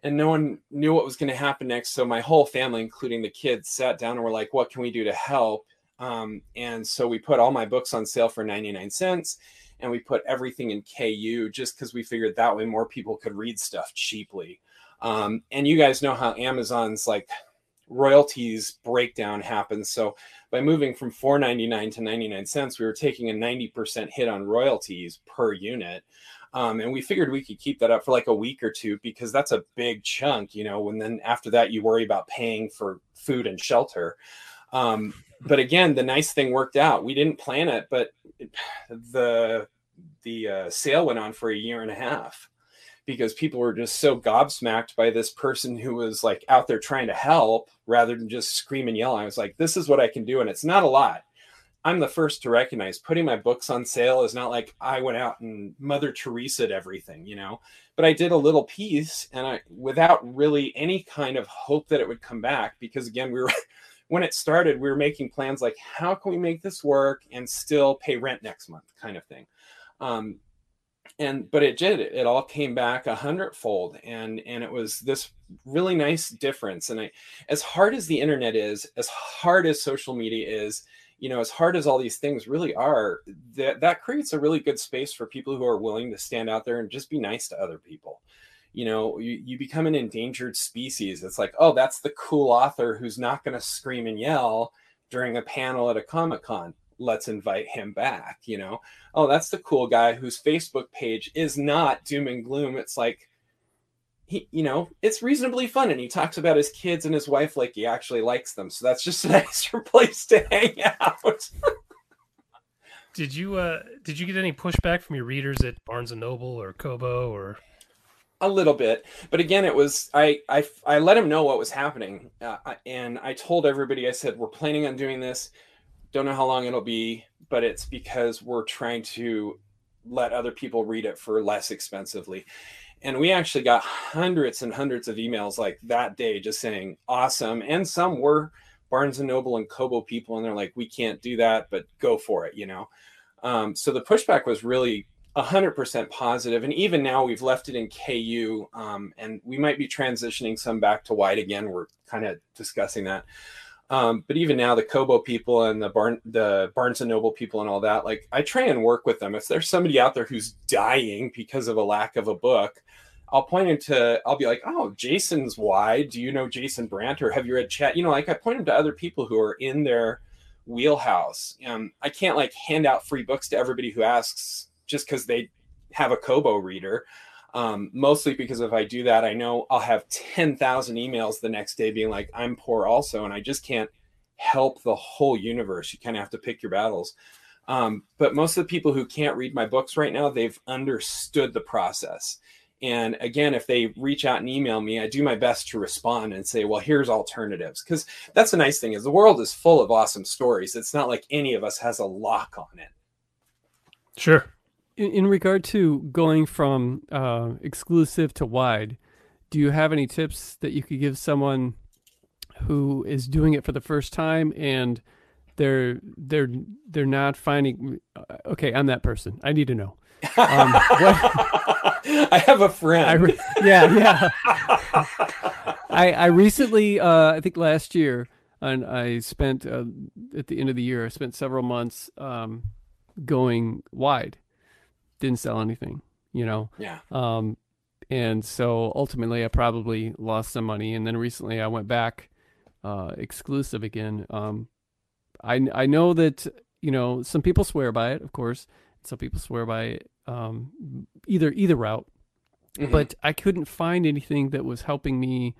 and no one knew what was going to happen next. So my whole family, including the kids, sat down and were like, "What can we do to help?" Um, and so we put all my books on sale for 99 cents and we put everything in KU just because we figured that way more people could read stuff cheaply. Um, and you guys know how Amazon's like royalties breakdown happens. So by moving from 4.99 to 99 cents, we were taking a 90% hit on royalties per unit. Um, and we figured we could keep that up for like a week or two because that's a big chunk, you know. And then after that, you worry about paying for food and shelter. Um, but again, the nice thing worked out. We didn't plan it, but the the uh, sale went on for a year and a half because people were just so gobsmacked by this person who was like out there trying to help rather than just scream and yell. I was like, this is what I can do. And it's not a lot. I'm the first to recognize putting my books on sale is not like I went out and Mother Teresa everything, you know, but I did a little piece and I, without really any kind of hope that it would come back, because again, we were, when it started, we were making plans like, how can we make this work and still pay rent next month kind of thing. Um, and but it did. It all came back a hundredfold and and it was this really nice difference. And i as hard as the internet is as hard as social media is you know as hard as all these things really are that that creates a really good space for people who are willing to stand out there and just be nice to other people. You know you, you become an endangered species. It's like oh that's the cool author who's not going to scream and yell during a panel at a comic-con. Let's invite him back you know? Oh that's the cool guy whose facebook page is not doom and gloom. It's like he you know it's reasonably fun and he talks about his kids and his wife like he actually likes them. So that's just an extra place to hang out. Did you uh did you get any pushback from your readers at barnes and noble or kobo or? A little bit. But again it was i i, I let him know what was happening. Uh, and i told everybody i said we're planning on doing this. Don't know how long it'll be, but it's because we're trying to let other people read it for less expensively. And we actually got hundreds and hundreds of emails like that day just saying awesome. And some were Barnes and Noble and Kobo people, and they're like, we can't do that, but go for it, you know? Um, so the pushback was really 100% positive. And even now we've left it in KU um, and we might be transitioning some back to wide again. We're kind of discussing that. Um, but even now, the Kobo people and the Barn, the Barnes and Noble people and all that, like I try and work with them. If there's somebody out there who's dying because of a lack of a book, I'll point him to. I'll be like, "Oh, Jason's wide. Do you know Jason Brant, or have you read Chad?" You know, like I point him to other people who are in their wheelhouse. Um, I can't like hand out free books to everybody who asks just because they have a Kobo reader. Um, mostly because if I do that, I know I'll have 10,000 emails the next day being like, I'm poor also. And I just can't help the whole universe. You kind of have to pick your battles. Um, but most of the people who can't read my books right now, they've understood the process. And again, if they reach out and email me, I do my best to respond and say, well, here's alternatives. Because that's the nice thing is the world is full of awesome stories. It's not like any of us has a lock on it. Sure in, in regard to going from uh, exclusive to wide, do you have any tips that you could give someone who is doing it for the first time and they're they're they're not finding? Uh, okay, I'm that person. I need to know. Um, I have a friend. Re- yeah, yeah. I I recently, uh, I think last year, and I spent uh, at the end of the year, I spent several months um, going wide didn't sell anything, you know? Yeah. Um, and so ultimately I probably lost some money. And then recently I went back, uh, exclusive again. Um, I, I know that, you know, some people swear by it, of course. Some people swear by it, um, either, either route, mm-hmm. but I couldn't find anything that was helping me,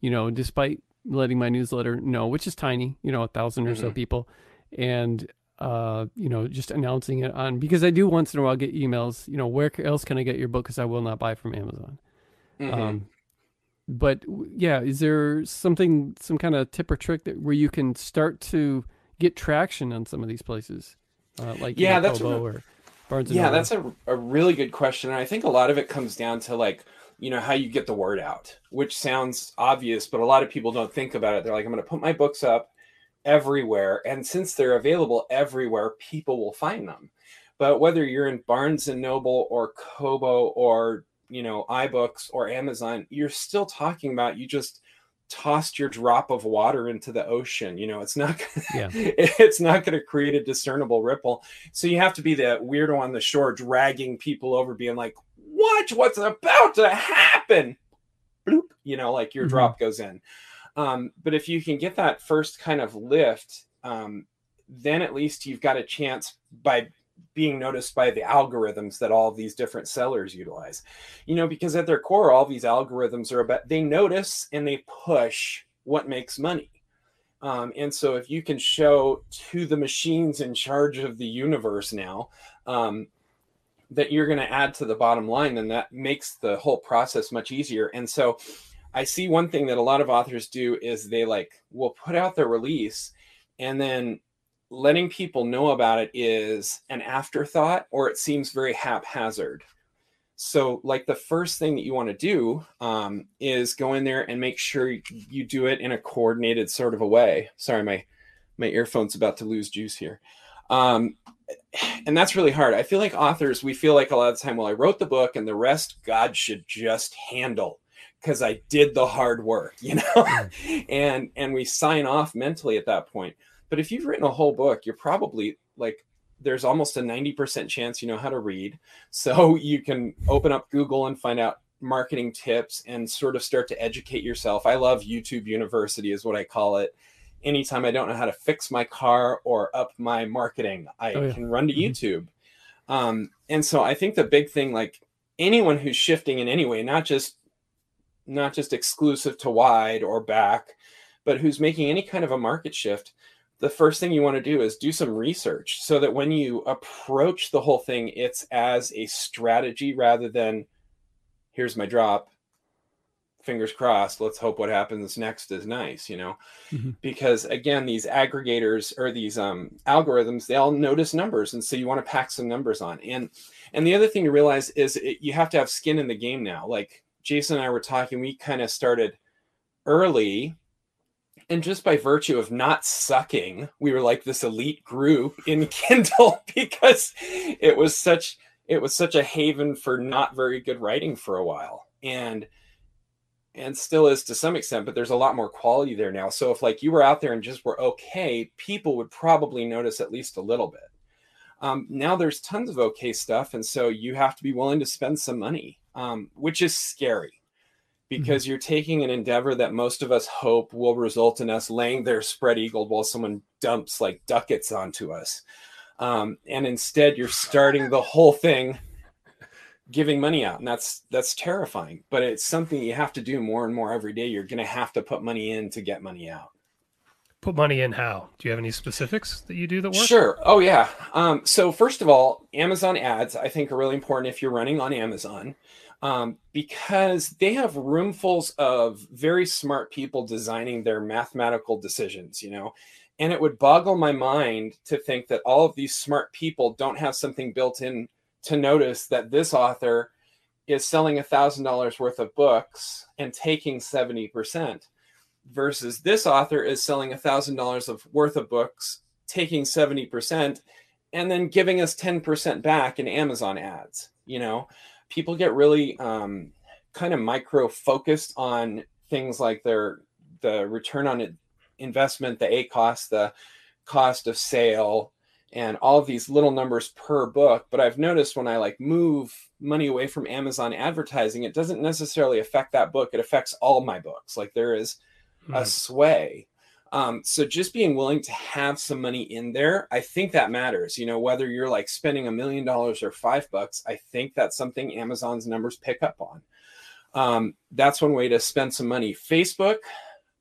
you know, despite letting my newsletter know, which is tiny, you know, a 1000 mm-hmm. or so mm-hmm. people. And uh, you know, just announcing it on because I do once in a while get emails. You know, where else can I get your book? Because I will not buy from Amazon. Mm-hmm. Um, but yeah, is there something, some kind of tip or trick that where you can start to get traction on some of these places, uh, like yeah, you know, that's Kobo a, or Barnes yeah, that's a a really good question, and I think a lot of it comes down to like you know how you get the word out, which sounds obvious, but a lot of people don't think about it. They're like, I'm going to put my books up everywhere. And since they're available everywhere, people will find them. But whether you're in Barnes and Noble or Kobo or, you know, iBooks or Amazon, you're still talking about you just tossed your drop of water into the ocean you know it's not yeah. it's not going to create a discernible ripple so you have to be the weirdo on the shore dragging people over being like watch what's about to happen Bloop. you know like your mm-hmm. drop goes in um, but if you can get that first kind of lift, um, then at least you've got a chance by being noticed by the algorithms that all these different sellers utilize. You know, because at their core, all these algorithms are about they notice and they push what makes money. Um, and so if you can show to the machines in charge of the universe now um, that you're going to add to the bottom line, then that makes the whole process much easier. And so I see one thing that a lot of authors do is they like will put out their release and then letting people know about it is an afterthought or it seems very haphazard. So, like the first thing that you want to do um, is go in there and make sure you do it in a coordinated sort of a way. Sorry, my my earphone's about to lose juice here, um, and that's really hard. I feel like authors we feel like a lot of the time, well, I wrote the book, and the rest God should just handle because I did the hard work, you know, mm. and and we sign off mentally at that point. But if you've written a whole book, you're probably like there's almost a 90% chance you know how to read. So you can open up Google and find out marketing tips and sort of start to educate yourself. I love YouTube University, is what I call it. Anytime I don't know how to fix my car or up my marketing, I oh, yeah. can run to mm-hmm. YouTube. Um, and so I think the big thing, like anyone who's shifting in any way, not just not just exclusive to wide or back, but who's making any kind of a market shift, the first thing you want to do is do some research so that when you approach the whole thing, it's as a strategy rather than here's my drop, fingers crossed, let's hope what happens next is nice, you know? Mm-hmm. Because again, these aggregators or these um, algorithms, they all notice numbers. And so you want to pack some numbers on. And and the other thing to realize is it, you have to have skin in the game now. Like Jason and I were talking, we kind of started early and just by virtue of not sucking we were like this elite group in kindle because it was such it was such a haven for not very good writing for a while. And and still is to some extent but there's a lot more quality there now. So if like you were out there and just were okay people would probably notice at least a little bit um, now there's tons of okay stuff and so you have to be willing to spend some money um, which is scary because mm-hmm. you're taking an endeavor that most of us hope will result in us laying there spread eagled while someone dumps like ducats onto us. Um, and instead, you're starting the whole thing giving money out, and that's that's terrifying. But it's something you have to do more and more every day. You're going to have to put money in to get money out. Put money in how? Do you have any specifics that you do that work? Sure. Oh yeah. Um, so first of all, Amazon ads I think are really important if you're running on Amazon um, because they have roomfuls of very smart people designing their mathematical decisions, you know. And it would boggle my mind to think that all of these smart people don't have something built in to notice that this author is selling a thousand dollars worth of books and taking 70% versus this author is selling a thousand dollars of worth of books taking 70% and then giving us 10% back in amazon ads you know people get really um, kind of micro focused on things like their the return on investment, the ACoS, the cost of sale, and all of these little numbers per book. But I've noticed when I like move money away from Amazon advertising, it doesn't necessarily affect that book. It affects all my books. Like there is mm-hmm. a sway. Um, so just being willing to have some money in there, I think that matters. You know, whether you're like spending a million dollars or five bucks, I think that's something Amazon's numbers pick up on. Um, that's one way to spend some money. Facebook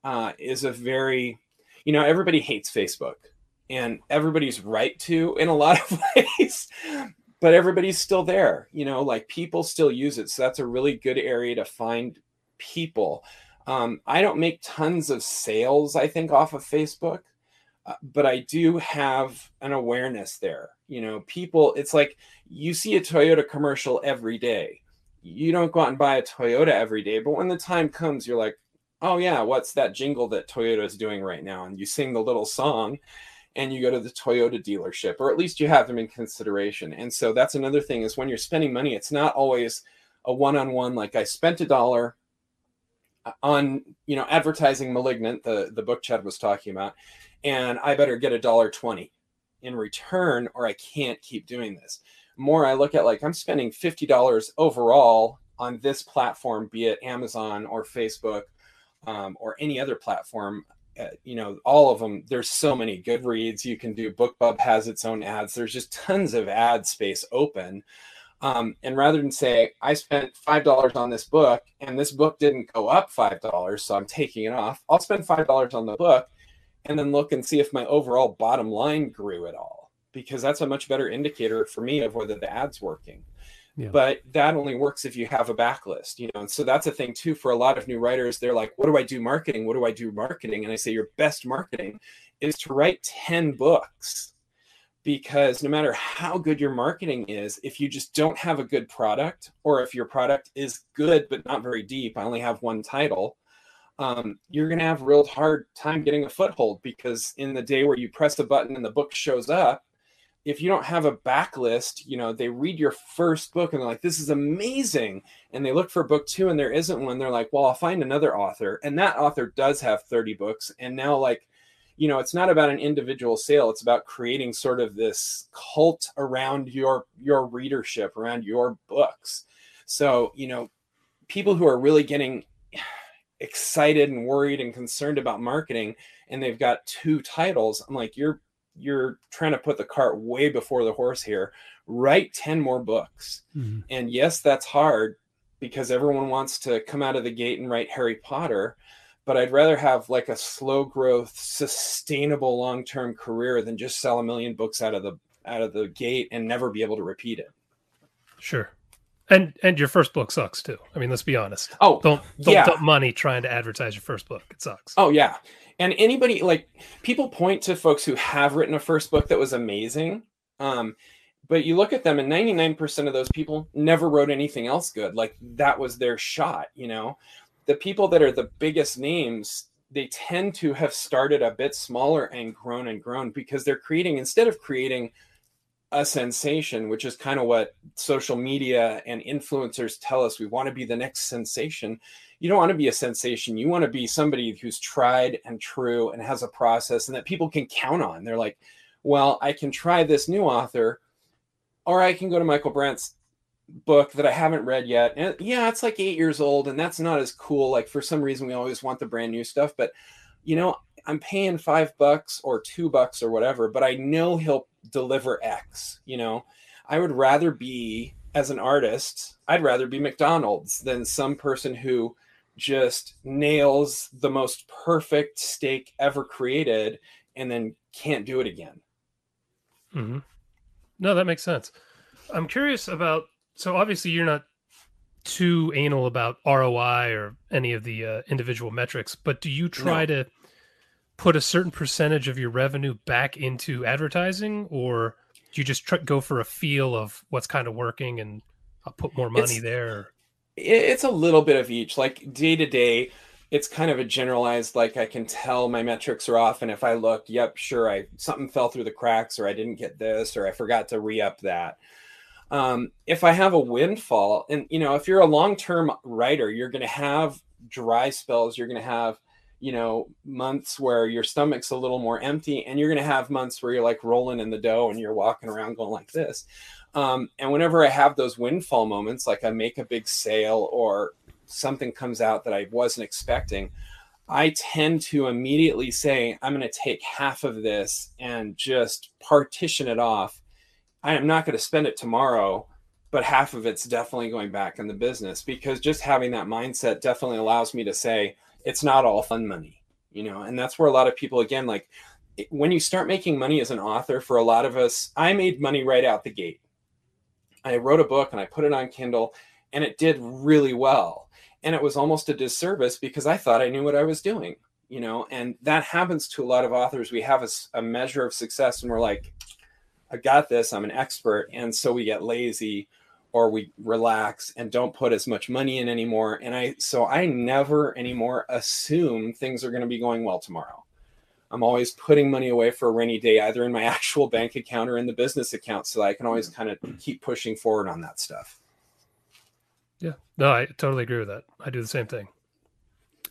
uh, is a very, you know, everybody hates Facebook, and everybody's right to in a lot of ways. but everybody's still there, you know, like people still use it. So that's a really good area to find people um, I don't make tons of sales, I think, off of Facebook, uh, but I do have an awareness there. You know, people, it's like you see a Toyota commercial every day. You don't go out and buy a Toyota every day, but when the time comes, you're like, oh, yeah, what's that jingle that Toyota is doing right now? And you sing the little song and you go to the Toyota dealership, or at least you have them in consideration. And so that's another thing is when you're spending money, it's not always a one on one, like I spent a dollar on you know advertising malignant the the book chad was talking about and i better get a dollar 20 in return or i can't keep doing this. More i look at like i'm spending $50 overall on this platform be it amazon or facebook um, or any other platform uh, you know all of them there's so many Goodreads you can do bookbub has its own ads. There's just tons of ad space open um, and rather than say, I spent $5 on this book and this book didn't go up $5, so I'm taking it off, I'll spend $5 on the book and then look and see if my overall bottom line grew at all because that's a much better indicator for me of whether the ad's working. Yeah. but that only works if you have a backlist you know and so that's a thing too for a lot of new writers. They're like what do i do marketing? What do i do marketing? And i say your best marketing is to write 10 books because no matter how good your marketing is if you just don't have a good product or if your product is good but not very deep i only have one title um, you're going to have real hard time getting a foothold because in the day where you press a button and the book shows up if you don't have a backlist, you know, they read your first book and they're like, this is amazing. And they look for book two and there isn't one. They're like, well, I'll find another author. And that author does have 30 books. And now, like, you know, it's not about an individual sale. It's about creating sort of this cult around your your readership, around your books. So, you know, people who are really getting excited and worried and concerned about marketing and they've got two titles, I'm like, you're you're trying to put the cart way before the horse here. Write 10 more books. Mm-hmm. And yes, that's hard because everyone wants to come out of the gate and write Harry Potter. But I'd rather have like a slow growth, sustainable long term career than just sell a million books out of the out of the gate and never be able to repeat it. Sure. And and your first book sucks too. I mean, let's be honest. Oh, don't don't yeah. dump money trying to advertise your first book. It sucks. Oh yeah, and anybody like people point to folks who have written a first book that was amazing um, but you look at them and 99% of those people never wrote anything else good like that was their shot you know the people that are the biggest names they tend to have started a bit smaller and grown and grown because they're creating instead of creating a sensation which is kind of what social media and influencers tell us we want to be the next sensation you don't want to be a sensation. You want to be somebody who's tried and true and has a process and that people can count on. They're like, well, I can try this new author, or I can go to Michaelbrent's book that I haven't read yet. And yeah, it's like eight years old, and that's not as cool. Like for some reason, we always want the brand new stuff, but you know, I'm paying five bucks or two bucks or whatever, but I know he'll deliver X. You know, I would rather be as an artist, I'd rather be McDonald's than some person who just nails the most perfect steak ever created and then can't do it again. Mm-hmm. No, that makes sense. I'm curious about so obviously you're not too anal about ROI or any of the uh, individual metrics, but do you try no. to put a certain percentage of your revenue back into advertising or do you just try, go for a feel of what's kind of working and I'll put more money it's, there? it's a little bit of each. Like day to day, it's kind of a generalized. Like I can tell my metrics are off, and if I look, yep, sure, I something fell through the cracks, or I didn't get this, or I forgot to re up that. Um, if I have a windfall, and you know, if you're a long term writer, you're going to have dry spells. You're going to have you know months where your stomach's a little more empty and you're going to have months where you're like rolling in the dough and you're walking around going like this um, and whenever I have those windfall moments, like I make a big sale or something comes out that I wasn't expecting, I tend to immediately say, I'm going to take half of this and just partition it off. I am not going to spend it tomorrow, but half of it's definitely going back in the business because just having that mindset definitely allows me to say, it's not all fun money, you know, and that's where a lot of people, again, like when you start making money as an author, for a lot of us, I made money right out the gate. I wrote a book and I put it on Kindle and it did really well. And it was almost a disservice because I thought I knew what I was doing, you know, and that happens to a lot of authors. We have a, a measure of success and we're like, I got this, I'm an expert. And so we get lazy or we relax and don't put as much money in anymore. And I, so I never anymore assume things are going to be going well tomorrow. I'm always putting money away for a rainy day, either in my actual bank account or in the business account, so that I can always kind of keep pushing forward on that stuff. Yeah, no, I totally agree with that. I do the same thing.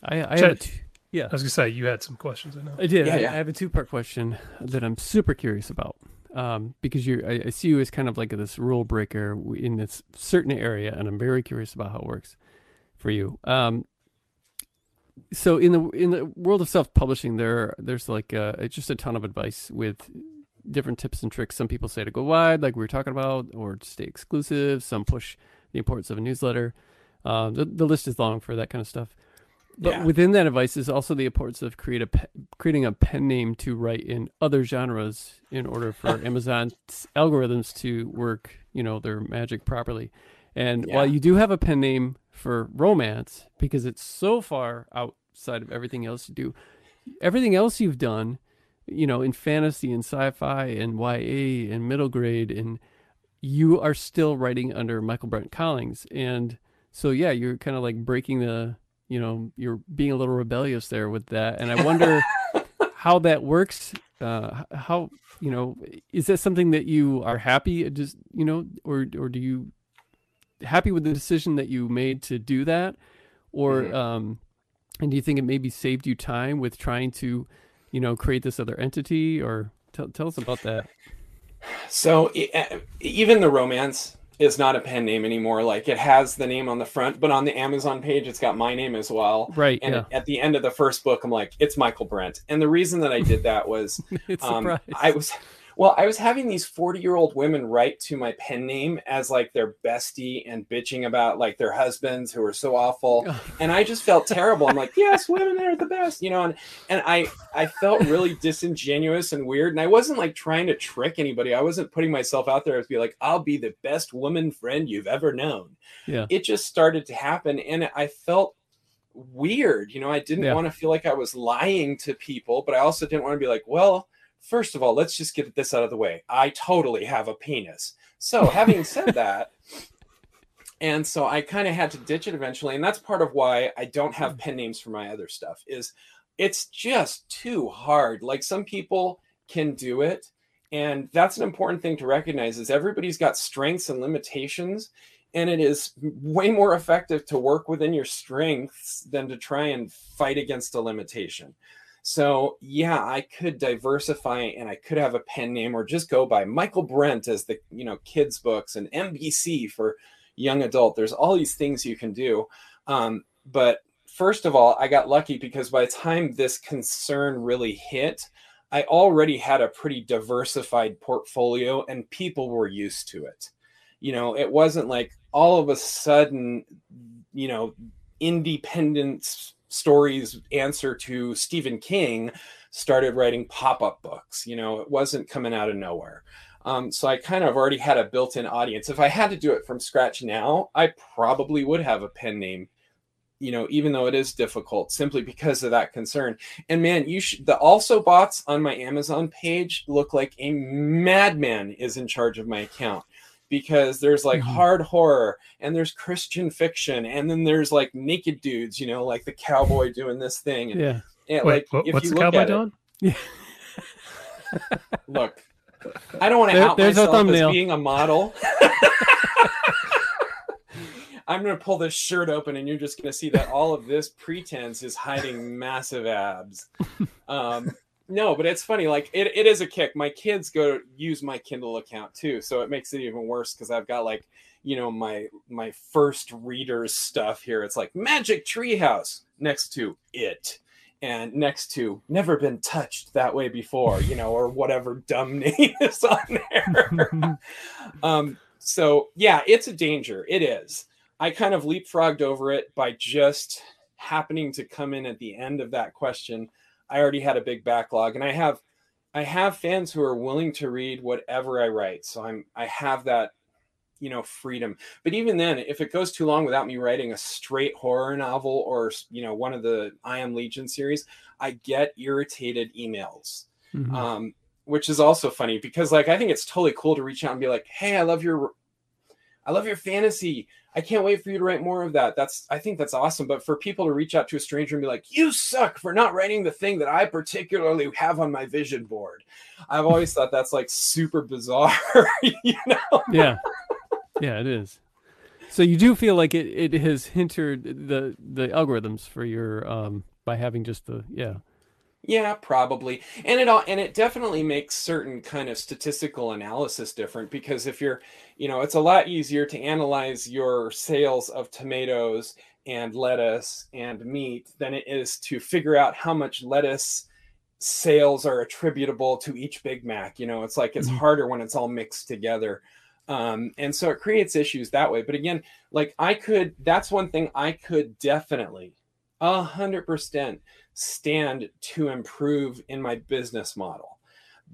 I, I have t- yeah. I was gonna say you had some questions. I know. I did. Yeah, I, yeah. I have a two part question that I'm super curious about. Um, because you, I, I see you as kind of like this rule breaker in this certain area, and I'm very curious about how it works for you. Um, so in the in the world of self publishing, there there's like uh, just a ton of advice with different tips and tricks. Some people say to go wide, like we were talking about, or stay exclusive. Some push the importance of a newsletter. Uh, the the list is long for that kind of stuff. But Yeah. within that advice is also the importance of create a pe- creating a pen name to write in other genres in order for Amazon's algorithms to work, you know, their magic properly. And while you do have a pen name for romance because it's so far outside of everything else you do, everything else you've done, you know, in fantasy and sci-fi and YA and middle grade and you are still writing under Michaelbrent Collings and so yeah, you're kind of like breaking the, you know, you're being a little rebellious there with that, and I wonder how that works. Uh, how you know, is that something that you are happy just you know, or or do you happy with the decision that you made to do that, or Mhm. um, and do you think it maybe saved you time with trying to, you know, create this other entity, or tell tell us about that. So even the romance is not a pen name anymore. Like it has the name on the front, but on the Amazon page, it's got my name as well. Right. And yeah. at the end of the first book, I'm like, it's Michaelbrent. And the reason that I did that was um. I was well, I was having these 40 year old women write to my pen name as like their bestie and bitching about like their husbands who are so awful. Oh. And I just felt terrible. I'm like, yes, women are the best, you know, and and I I felt really disingenuous and weird. And I wasn't like trying to trick anybody. I wasn't putting myself out there as be like, I'll be the best woman friend you've ever known. Yeah. It just started to happen. And I felt weird. You know, I didn't Yeah. want to feel like I was lying to people, but I also didn't want to be like, well, first of all, let's just get this out of the way. I totally have a penis. So, having said that, and so I kind of had to ditch it eventually, and that's part of why I don't have mm. pen names for my other stuff. Is it's just too hard. Like some people can do it, and that's an important thing to recognize. Is everybody's got strengths and limitations, and it is way more effective to work within your strengths than to try and fight against a limitation. So yeah, I could diversify and I could have a pen name or just go by Michaelbrent as the you know kids books and MBC for young adult. There's all these things you can do. Um, but first of all, I got lucky because by the time this concern really hit, I already had a pretty diversified portfolio and people were used to it. You know, it wasn't like all of a sudden, you know, independent s- stories answer to Stephen King started writing pop-up books. You know, it wasn't coming out of nowhere. Um, so I kind of already had a built-in audience. If I had to do it from scratch now, I probably would have a pen name. You know, even though it is difficult, simply because of that concern. And man, you should. The also boughts on my Amazon page look like a madman is in charge of my account because there's like Mhm. hard horror and there's Christian fiction and then there's like naked dudes, you know, like the cowboy doing this thing. And, yeah. and, Wait, like, what- if what's you the cowboy it- doing? look, I don't want to There- out there's myself as thumbnail. being a model. I'm gonna pull this shirt open, and you're just gonna see that all of this pretense is hiding massive abs. Um, no, but it's funny. Like it, it is a kick. My kids go use my Kindle account too, so it makes it even worse because I've got like you know my my first readers stuff here. It's like Magic Treehouse next to it and next to never been touched that way before, you know, or whatever dumb name is on there. um, so yeah, it's a danger. It is. I kind of leapfrogged over it by just happening to come in at the end of that question. I already had a big backlog, and I have I have fans who are willing to read whatever I write. So I'm I have that you know freedom but even then if it goes too long without me writing a straight horror novel or you know one of the i am legion series i get irritated emails Mhm. um, which is also funny because like i think it's totally cool to reach out and be like hey i love your i love your fantasy i can't wait for you to write more of that that's i think that's awesome but for people to reach out to a stranger and be like you suck for not writing the thing that i particularly have on my vision board i've always thought that's like super bizarre you know yeah. Yeah, it is. So you do feel like it, it has hindered the the algorithms for your um by having just the yeah. Yeah, probably. And it all and it definitely makes certain kind of statistical analysis different because if you're, you know, it's a lot easier to analyze your sales of tomatoes and lettuce and meat than it is to figure out how much lettuce sales are attributable to each Big Mac. You know, it's like it's Mhm. harder when it's all mixed together. Um, and so it creates issues that way. But again, like I could, that's one thing I could definitely a hundred percent stand to improve in my business model.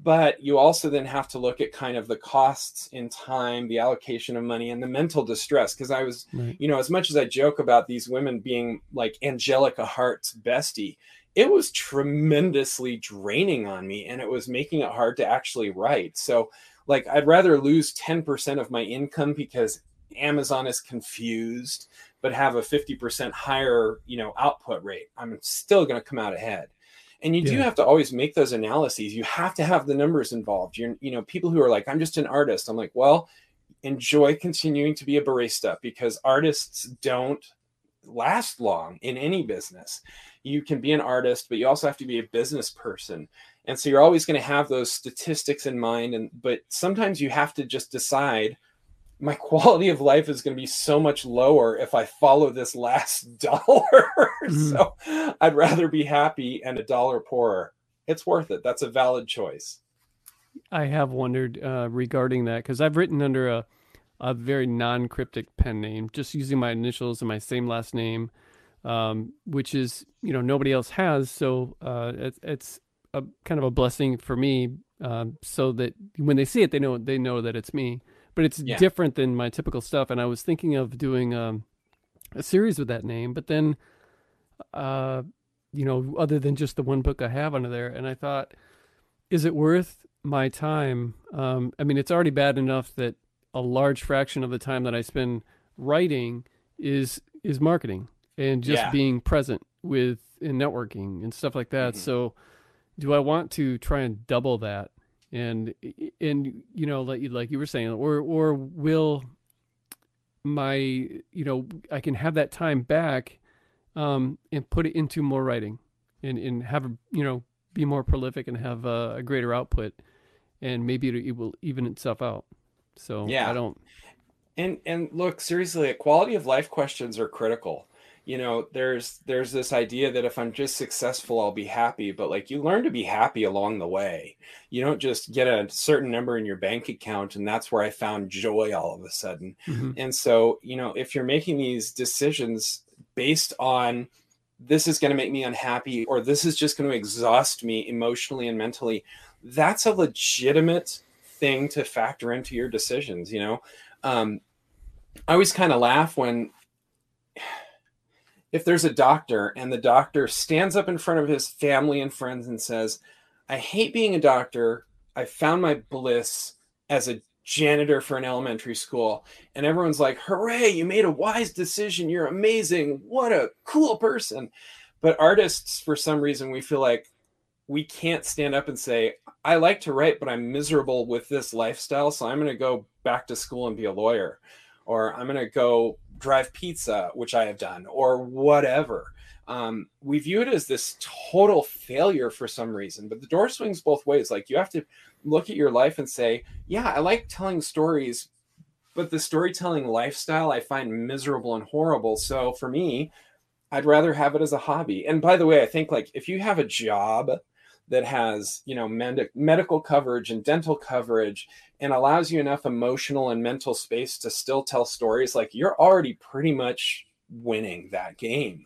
But you also then have to look at kind of the costs in time, the allocation of money, and the mental distress. Because I was, right. you know, as much as I joke about these women being like Angelica Hart's bestie, it was tremendously draining on me and it was making it hard to actually write. So, like, I'd rather lose 10% of my income because Amazon is confused, but have a 50% higher, you know, output rate. I'm still going to come out ahead. And you yeah. do have to always make those analyses. You have to have the numbers involved. You're, you know, people who are like, I'm just an artist. I'm like, well, enjoy continuing to be a barista because artists don't last long in any business. You can be an artist, but you also have to be a business person. And so you're always going to have those statistics in mind and but sometimes you have to just decide my quality of life is going to be so much lower if I follow this last dollar. Mm. so I'd rather be happy and a dollar poorer. It's worth it. That's a valid choice. I have wondered uh, regarding that because I've written under a a very non cryptic pen name, just using my initials and my same last name, um, which is you know nobody else has. So uh, it, it's a kind of a blessing for me, um, so that when they see it, they know they know that it's me. But it's yeah. different than my typical stuff. And I was thinking of doing um, a series with that name, but then, uh, you know, other than just the one book I have under there, and I thought, is it worth my time? Um, I mean, it's already bad enough that a large fraction of the time that I spend writing is is marketing and just yeah. being present with in networking and stuff like that. Mm-hmm. So do I want to try and double that? And and you know like you like you were saying or or will my you know I can have that time back um and put it into more writing and and have you know be more prolific and have a, a greater output and maybe it, it will even itself out. So yeah, I don't. And and look seriously, quality of life questions are critical. You know, there's there's this idea that if I'm just successful, I'll be happy. But like you learn to be happy along the way. You don't just get a certain number in your bank account and that's where I found joy all of a sudden. Mm-hmm. And so, you know, if you're making these decisions based on this is going to make me unhappy or this is just going to exhaust me emotionally and mentally, that's a legitimate thing to factor into your decisions you know um, i always kind of laugh when if there's a doctor and the doctor stands up in front of his family and friends and says i hate being a doctor. I found my bliss as a janitor for an elementary school. And everyone's like hooray you made a wise decision. You're amazing. What a cool person. But artists for some reason we feel like we can't stand up and say, I like to write, but I'm miserable with this lifestyle. So I'm going to go back to school and be a lawyer, or I'm going to go drive pizza, which I have done, or whatever. Um, we view it as this total failure for some reason, but the door swings both ways. Like you have to look at your life and say, yeah, I like telling stories, but the storytelling lifestyle I find miserable and horrible. So for me, I'd rather have it as a hobby. And by the way, I think like if you have a job that has you know med- medical coverage and dental coverage and allows you enough emotional and mental space to still tell stories like you're already pretty much winning that game.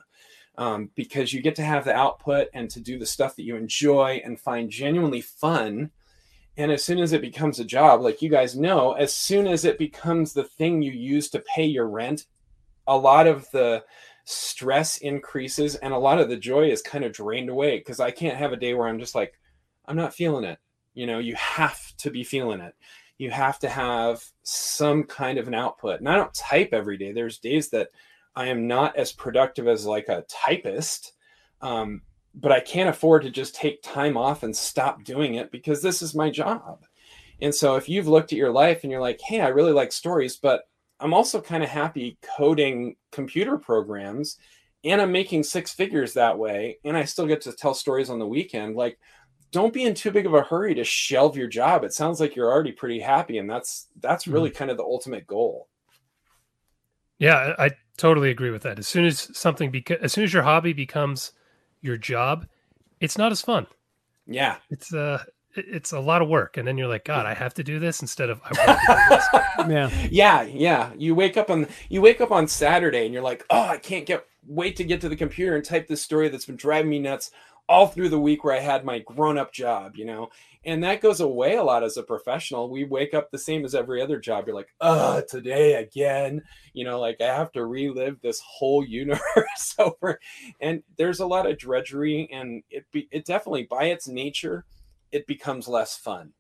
Um, because you get to have the output and to do the stuff that you enjoy and find genuinely fun. And as soon as it becomes a job like you guys know as soon as it becomes the thing you use to pay your rent a lot of the stress increases and a lot of the joy is kind of drained away because I can't have a day where I'm just like, I'm not feeling it. You know, you have to be feeling it. You have to have some kind of an output. And I don't type every day. There's days that I am not as productive as like a typist. Um, but I can't afford to just take time off and stop doing it because this is my job. And so if you've looked at your life and you're like, hey, I really like stories, but I'm also kind of happy coding computer programs and I'm making six figures that way. And I still get to tell stories on the weekend. Like, don't be in too big of a hurry to shelve your job. It sounds like you're already pretty happy. And that's, that's mm-hmm. really kind of the ultimate goal. Yeah, I totally agree with that. As soon as something, beca- as soon as your hobby becomes your job, it's not as fun. Yeah. It's, uh, it's a lot of work, and then you're like, God, I have to do this instead of I want to do this. Yeah. Yeah, yeah. You wake up on you wake up on Saturday and you're like, oh, I can't get wait to get to the computer and type this story that's been driving me nuts all through the week where I had my grown up job, you know, and that goes away a lot as a professional. We wake up the same as every other job. You're like, oh, today again, you know, like I have to relive this whole universe over. And there's a lot of drudgery, and it be, it definitely by its nature, it becomes less fun.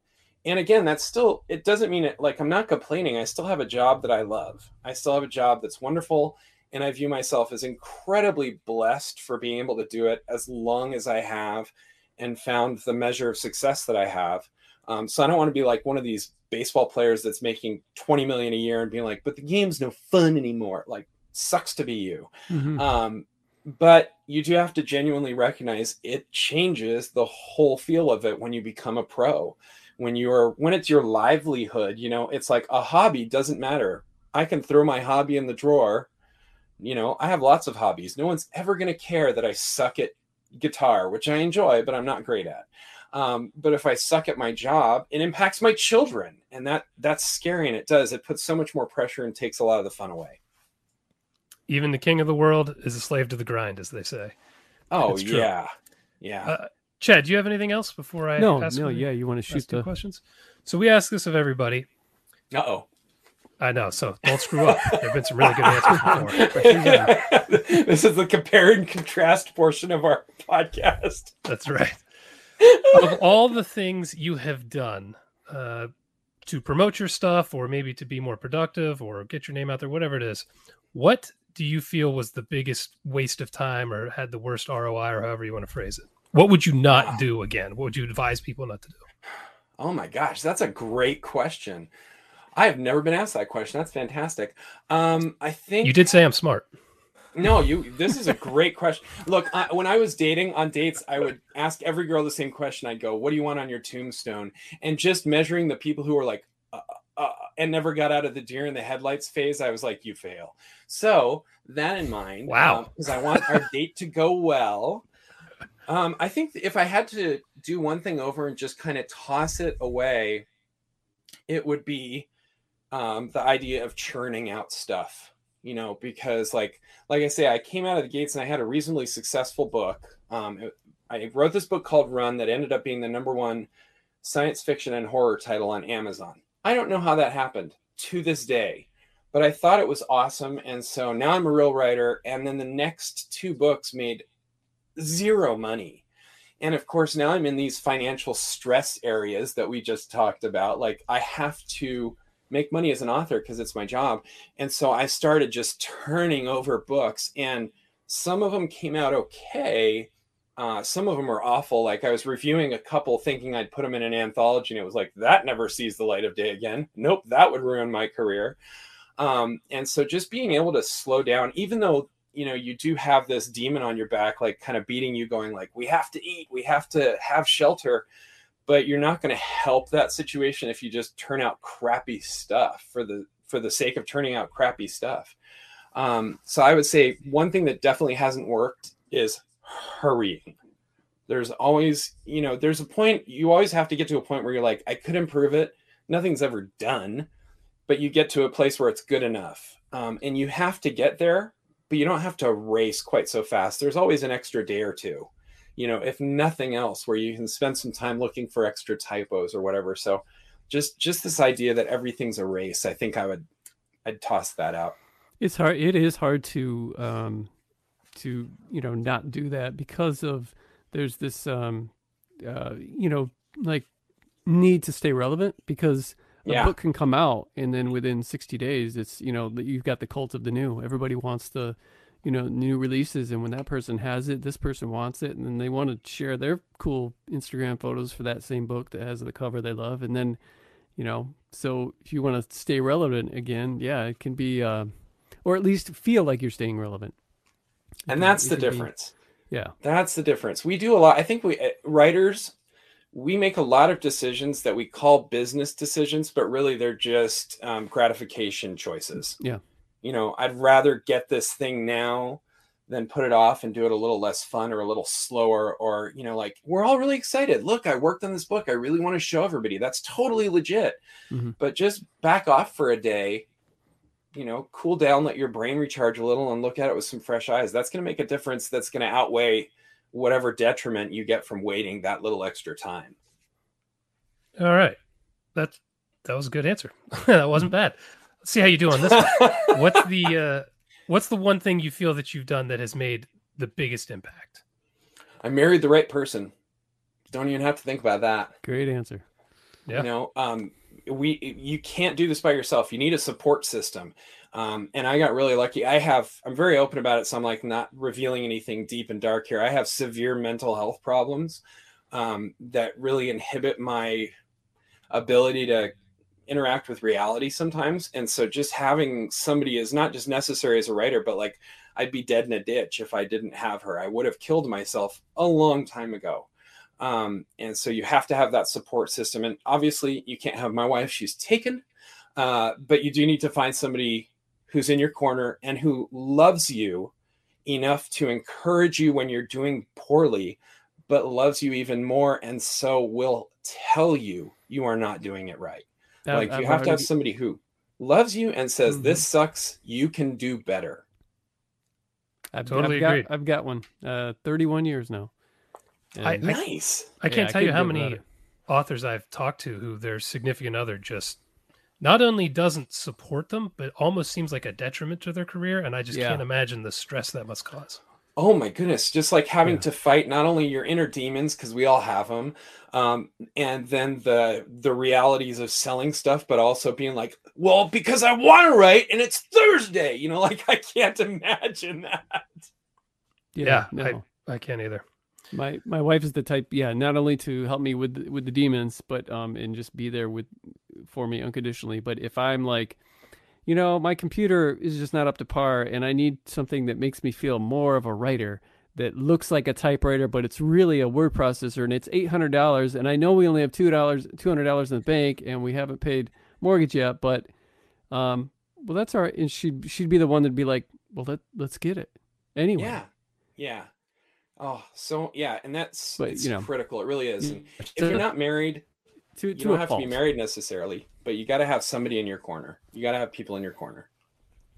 And again, that's still it doesn't mean it like I'm not complaining. I still have a job that I love. I still have a job that's wonderful and I view myself as incredibly blessed for being able to do it as long as I have and found the measure of success that I have. Um, so I don't want to be like one of these baseball players that's making 20 million a year and being like, but the game's no fun anymore. Like, sucks to be you. Mhm. Um, but you do have to genuinely recognize it changes the whole feel of it when you become a pro. When you're when it's your livelihood, you know, it's like a hobby doesn't matter. I can throw my hobby in the drawer. You know, I have lots of hobbies. No one's ever going to care that I suck at guitar, which I enjoy, but I'm not great at. Um, but if I suck at my job, it impacts my children, and that that's scary. And it does. It puts so much more pressure and takes a lot of the fun away. Even the king of the world is a slave to the grind, as they say. Oh It's true. yeah, yeah. Uh, Chad, do you have anything else before I No, pass no, the- yeah. You want to shoot two the questions? So we ask this of everybody. Uh oh. I know, so don't screw up. There have been some really good answers before. this is the compare and contrast portion of our podcast. That's right. of all the things you have done uh, to promote your stuff, or maybe to be more productive, or get your name out there, whatever it is, what do you feel was the biggest waste of time, or had the worst ROI, or however you want to phrase it? What would you not Wow. do again? What would you advise people not to do? Oh my gosh, that's a great question. I have never been asked that question. That's fantastic. Um, I think You did say I'm smart. No, you. This is a great question. Look, I, when I was dating on dates, I would ask every girl the same question. I'd go, "What do you want on your tombstone?" And just measuring the people who were like, uh, and never got out of the deer in the headlights phase, I was like, "You fail." So that in mind, Wow. because I want our date to go well. Um, I think if I had to do one thing over and just kind of toss it away, it would be um, the idea of churning out stuff. You know, because like like I say, I came out of the gates and I had a reasonably successful book. Um, it- I wrote this book called Run that ended up being the number one science fiction and horror title on Amazon. I don't know how that happened to this day, but I thought it was awesome. And so now I'm a real writer. And then the next two books made zero money. And of course, now I'm in these financial stress areas that we just talked about. Like, I have to make money as an author because it's my job. And so I started just turning over books, and some of them came out okay. Uh, some of them are awful. Like I was reviewing a couple thinking I'd put them in an anthology, and it was like, that never sees the light of day again. Nope, that would ruin my career. Um, and so just being able to slow down, even though you know you do have this demon on your back, like kind of beating you, going like, we have to eat, we have to have shelter but you're not going to help that situation if you just turn out crappy stuff for the for the sake of turning out crappy stuff um, so i would say one thing that definitely hasn't worked is hurrying there's always you know there's a point you always have to get to a point where you're like i could improve it nothing's ever done but you get to a place where it's good enough um, and you have to get there but you don't have to race quite so fast there's always an extra day or two you know, if nothing else, where you can spend some time looking for extra typos or whatever. So just just this idea that everything's a race, I think I would I'd toss that out. It's hard. It is hard to um, to you know not do that because of there's this um, uh, you know like need to stay relevant because a Yeah. book can come out and then within 60 days it's you know that you've got the cult of the new. Everybody wants the you know new releases and when that person has it this person wants it and then they want to share their cool instagram photos for that same book that has the cover they love and then you know so if you want to stay relevant again yeah it can be uh, or at least feel like you're staying relevant And that's the can be- difference. yeah That's the difference. We do a lot. I think we uh, writers we make a lot of decisions that we call business decisions, but really they're just um, gratification choices. Yeah. You know, I'd rather get this thing now than put it off and do it a little less fun or a little slower or you know like we're all really excited look i worked on this book i really want to show everybody that's totally legit Mhm. but just back off for a day you know cool down let your brain recharge a little and look at it with some fresh eyes that's going to make a difference that's going to outweigh whatever detriment you get from waiting that little extra time All right. That's that was a good answer. that wasn't bad. Let's see how you do on this one. what's the uh what's the one thing you feel that you've done that has made the biggest impact? i married the right person don't even have to think about that Great answer. Yeah. you know um we you can't do this by yourself. You need a support system. Um and i got really lucky. I have i'm very open about it so i'm like not revealing anything deep and dark here. I have severe mental health problems um that really inhibit my ability to interact with reality sometimes. And so just having somebody is not just necessary as a writer but like i'd be dead in a ditch if i didn't have her. I would have killed myself a long time ago um, and so you have to have that support system and obviously you can't have my wife she's taken uh, but you do need to find somebody who's in your corner and who loves you enough to encourage you when you're doing poorly but loves you even more and so will tell you you are not doing it right I've- like you I've have to have somebody who loves you and says Mhm. this sucks you can do better I've, Totally I've got. I've got one. Uh, 31 years now. I- And- nice I can't I tell you how many authors I've talked to who their significant other just not only doesn't support them, but almost seems like a detriment to their career. And I just Yeah. can't imagine the stress that must cause. Oh my goodness, just like having Yeah. to fight not only your inner demons because we all have them, um, and then the the realities of selling stuff, but also being like, well, because I want to write and it's Thursday, you know, like I can't imagine that. Yeah, no. I can't either. My my wife is the type, yeah, not only to help me with with the demons, but um and just be there with for me unconditionally. But if I'm like, you know, my computer is just not up to par, and I need something that makes me feel more of a writer that looks like a typewriter, but it's really a word processor, and it's eight hundred dollars, and I know we only have two dollars, two hundred dollars in the bank, and we haven't paid mortgage yet, but um, well, that's all right. And she'd she'd be the one that'd be like, well, let let's get it anyway. Yeah, yeah. Oh, so yeah, and that's But, it's you know, critical. It really is. And To- if you're not married, to, you to don't have fault. to be married necessarily, but you got to have somebody in your corner. You got to have people in your corner.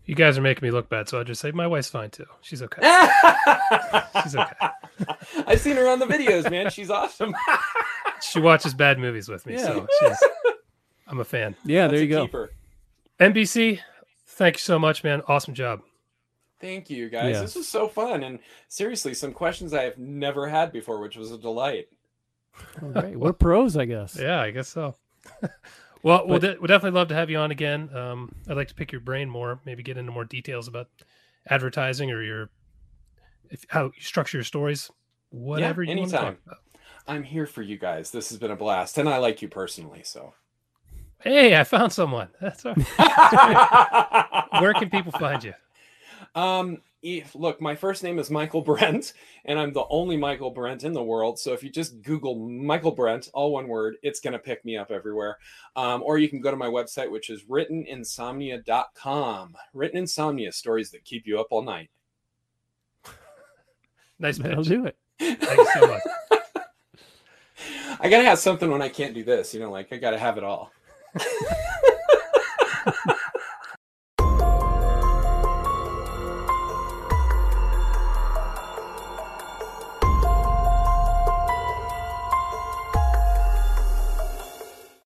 You guys are making me look bad, so I'll just say my wife's fine too. She's okay. She's okay. I've seen her on the videos, man. She's awesome. She watches bad movies with me, so she's, I'm a fan. Yeah, That's there you go. keeper. MBC, thank you so much, man. Awesome job. Thank you, guys. Yeah. This was so fun, and seriously, some questions I have never had before, which was a delight. All right. We're pros, I guess. Yeah, I guess so. well, we'll, de- we'll definitely love to have you on again. Um, I'd like to pick your brain more, maybe get into more details about advertising or your if, how you structure your stories, whatever you want to anytime. talk about. I'm here for you guys. This has been a blast, and I like you personally. So, Hey, I found someone. That's all right. Where can people find you? Um, if look, my first name is Michaelbrent, and I'm the only Michaelbrent in the world. So if you just Google Michaelbrent, all one word, it's gonna pick me up everywhere. Um, or you can go to my website, which is writteninsomnia.com. Written Insomnia, stories that keep you up all night. Nice man. I'll do it. Thank you so much. I gotta have something when I can't do this, you know, like I gotta have it all.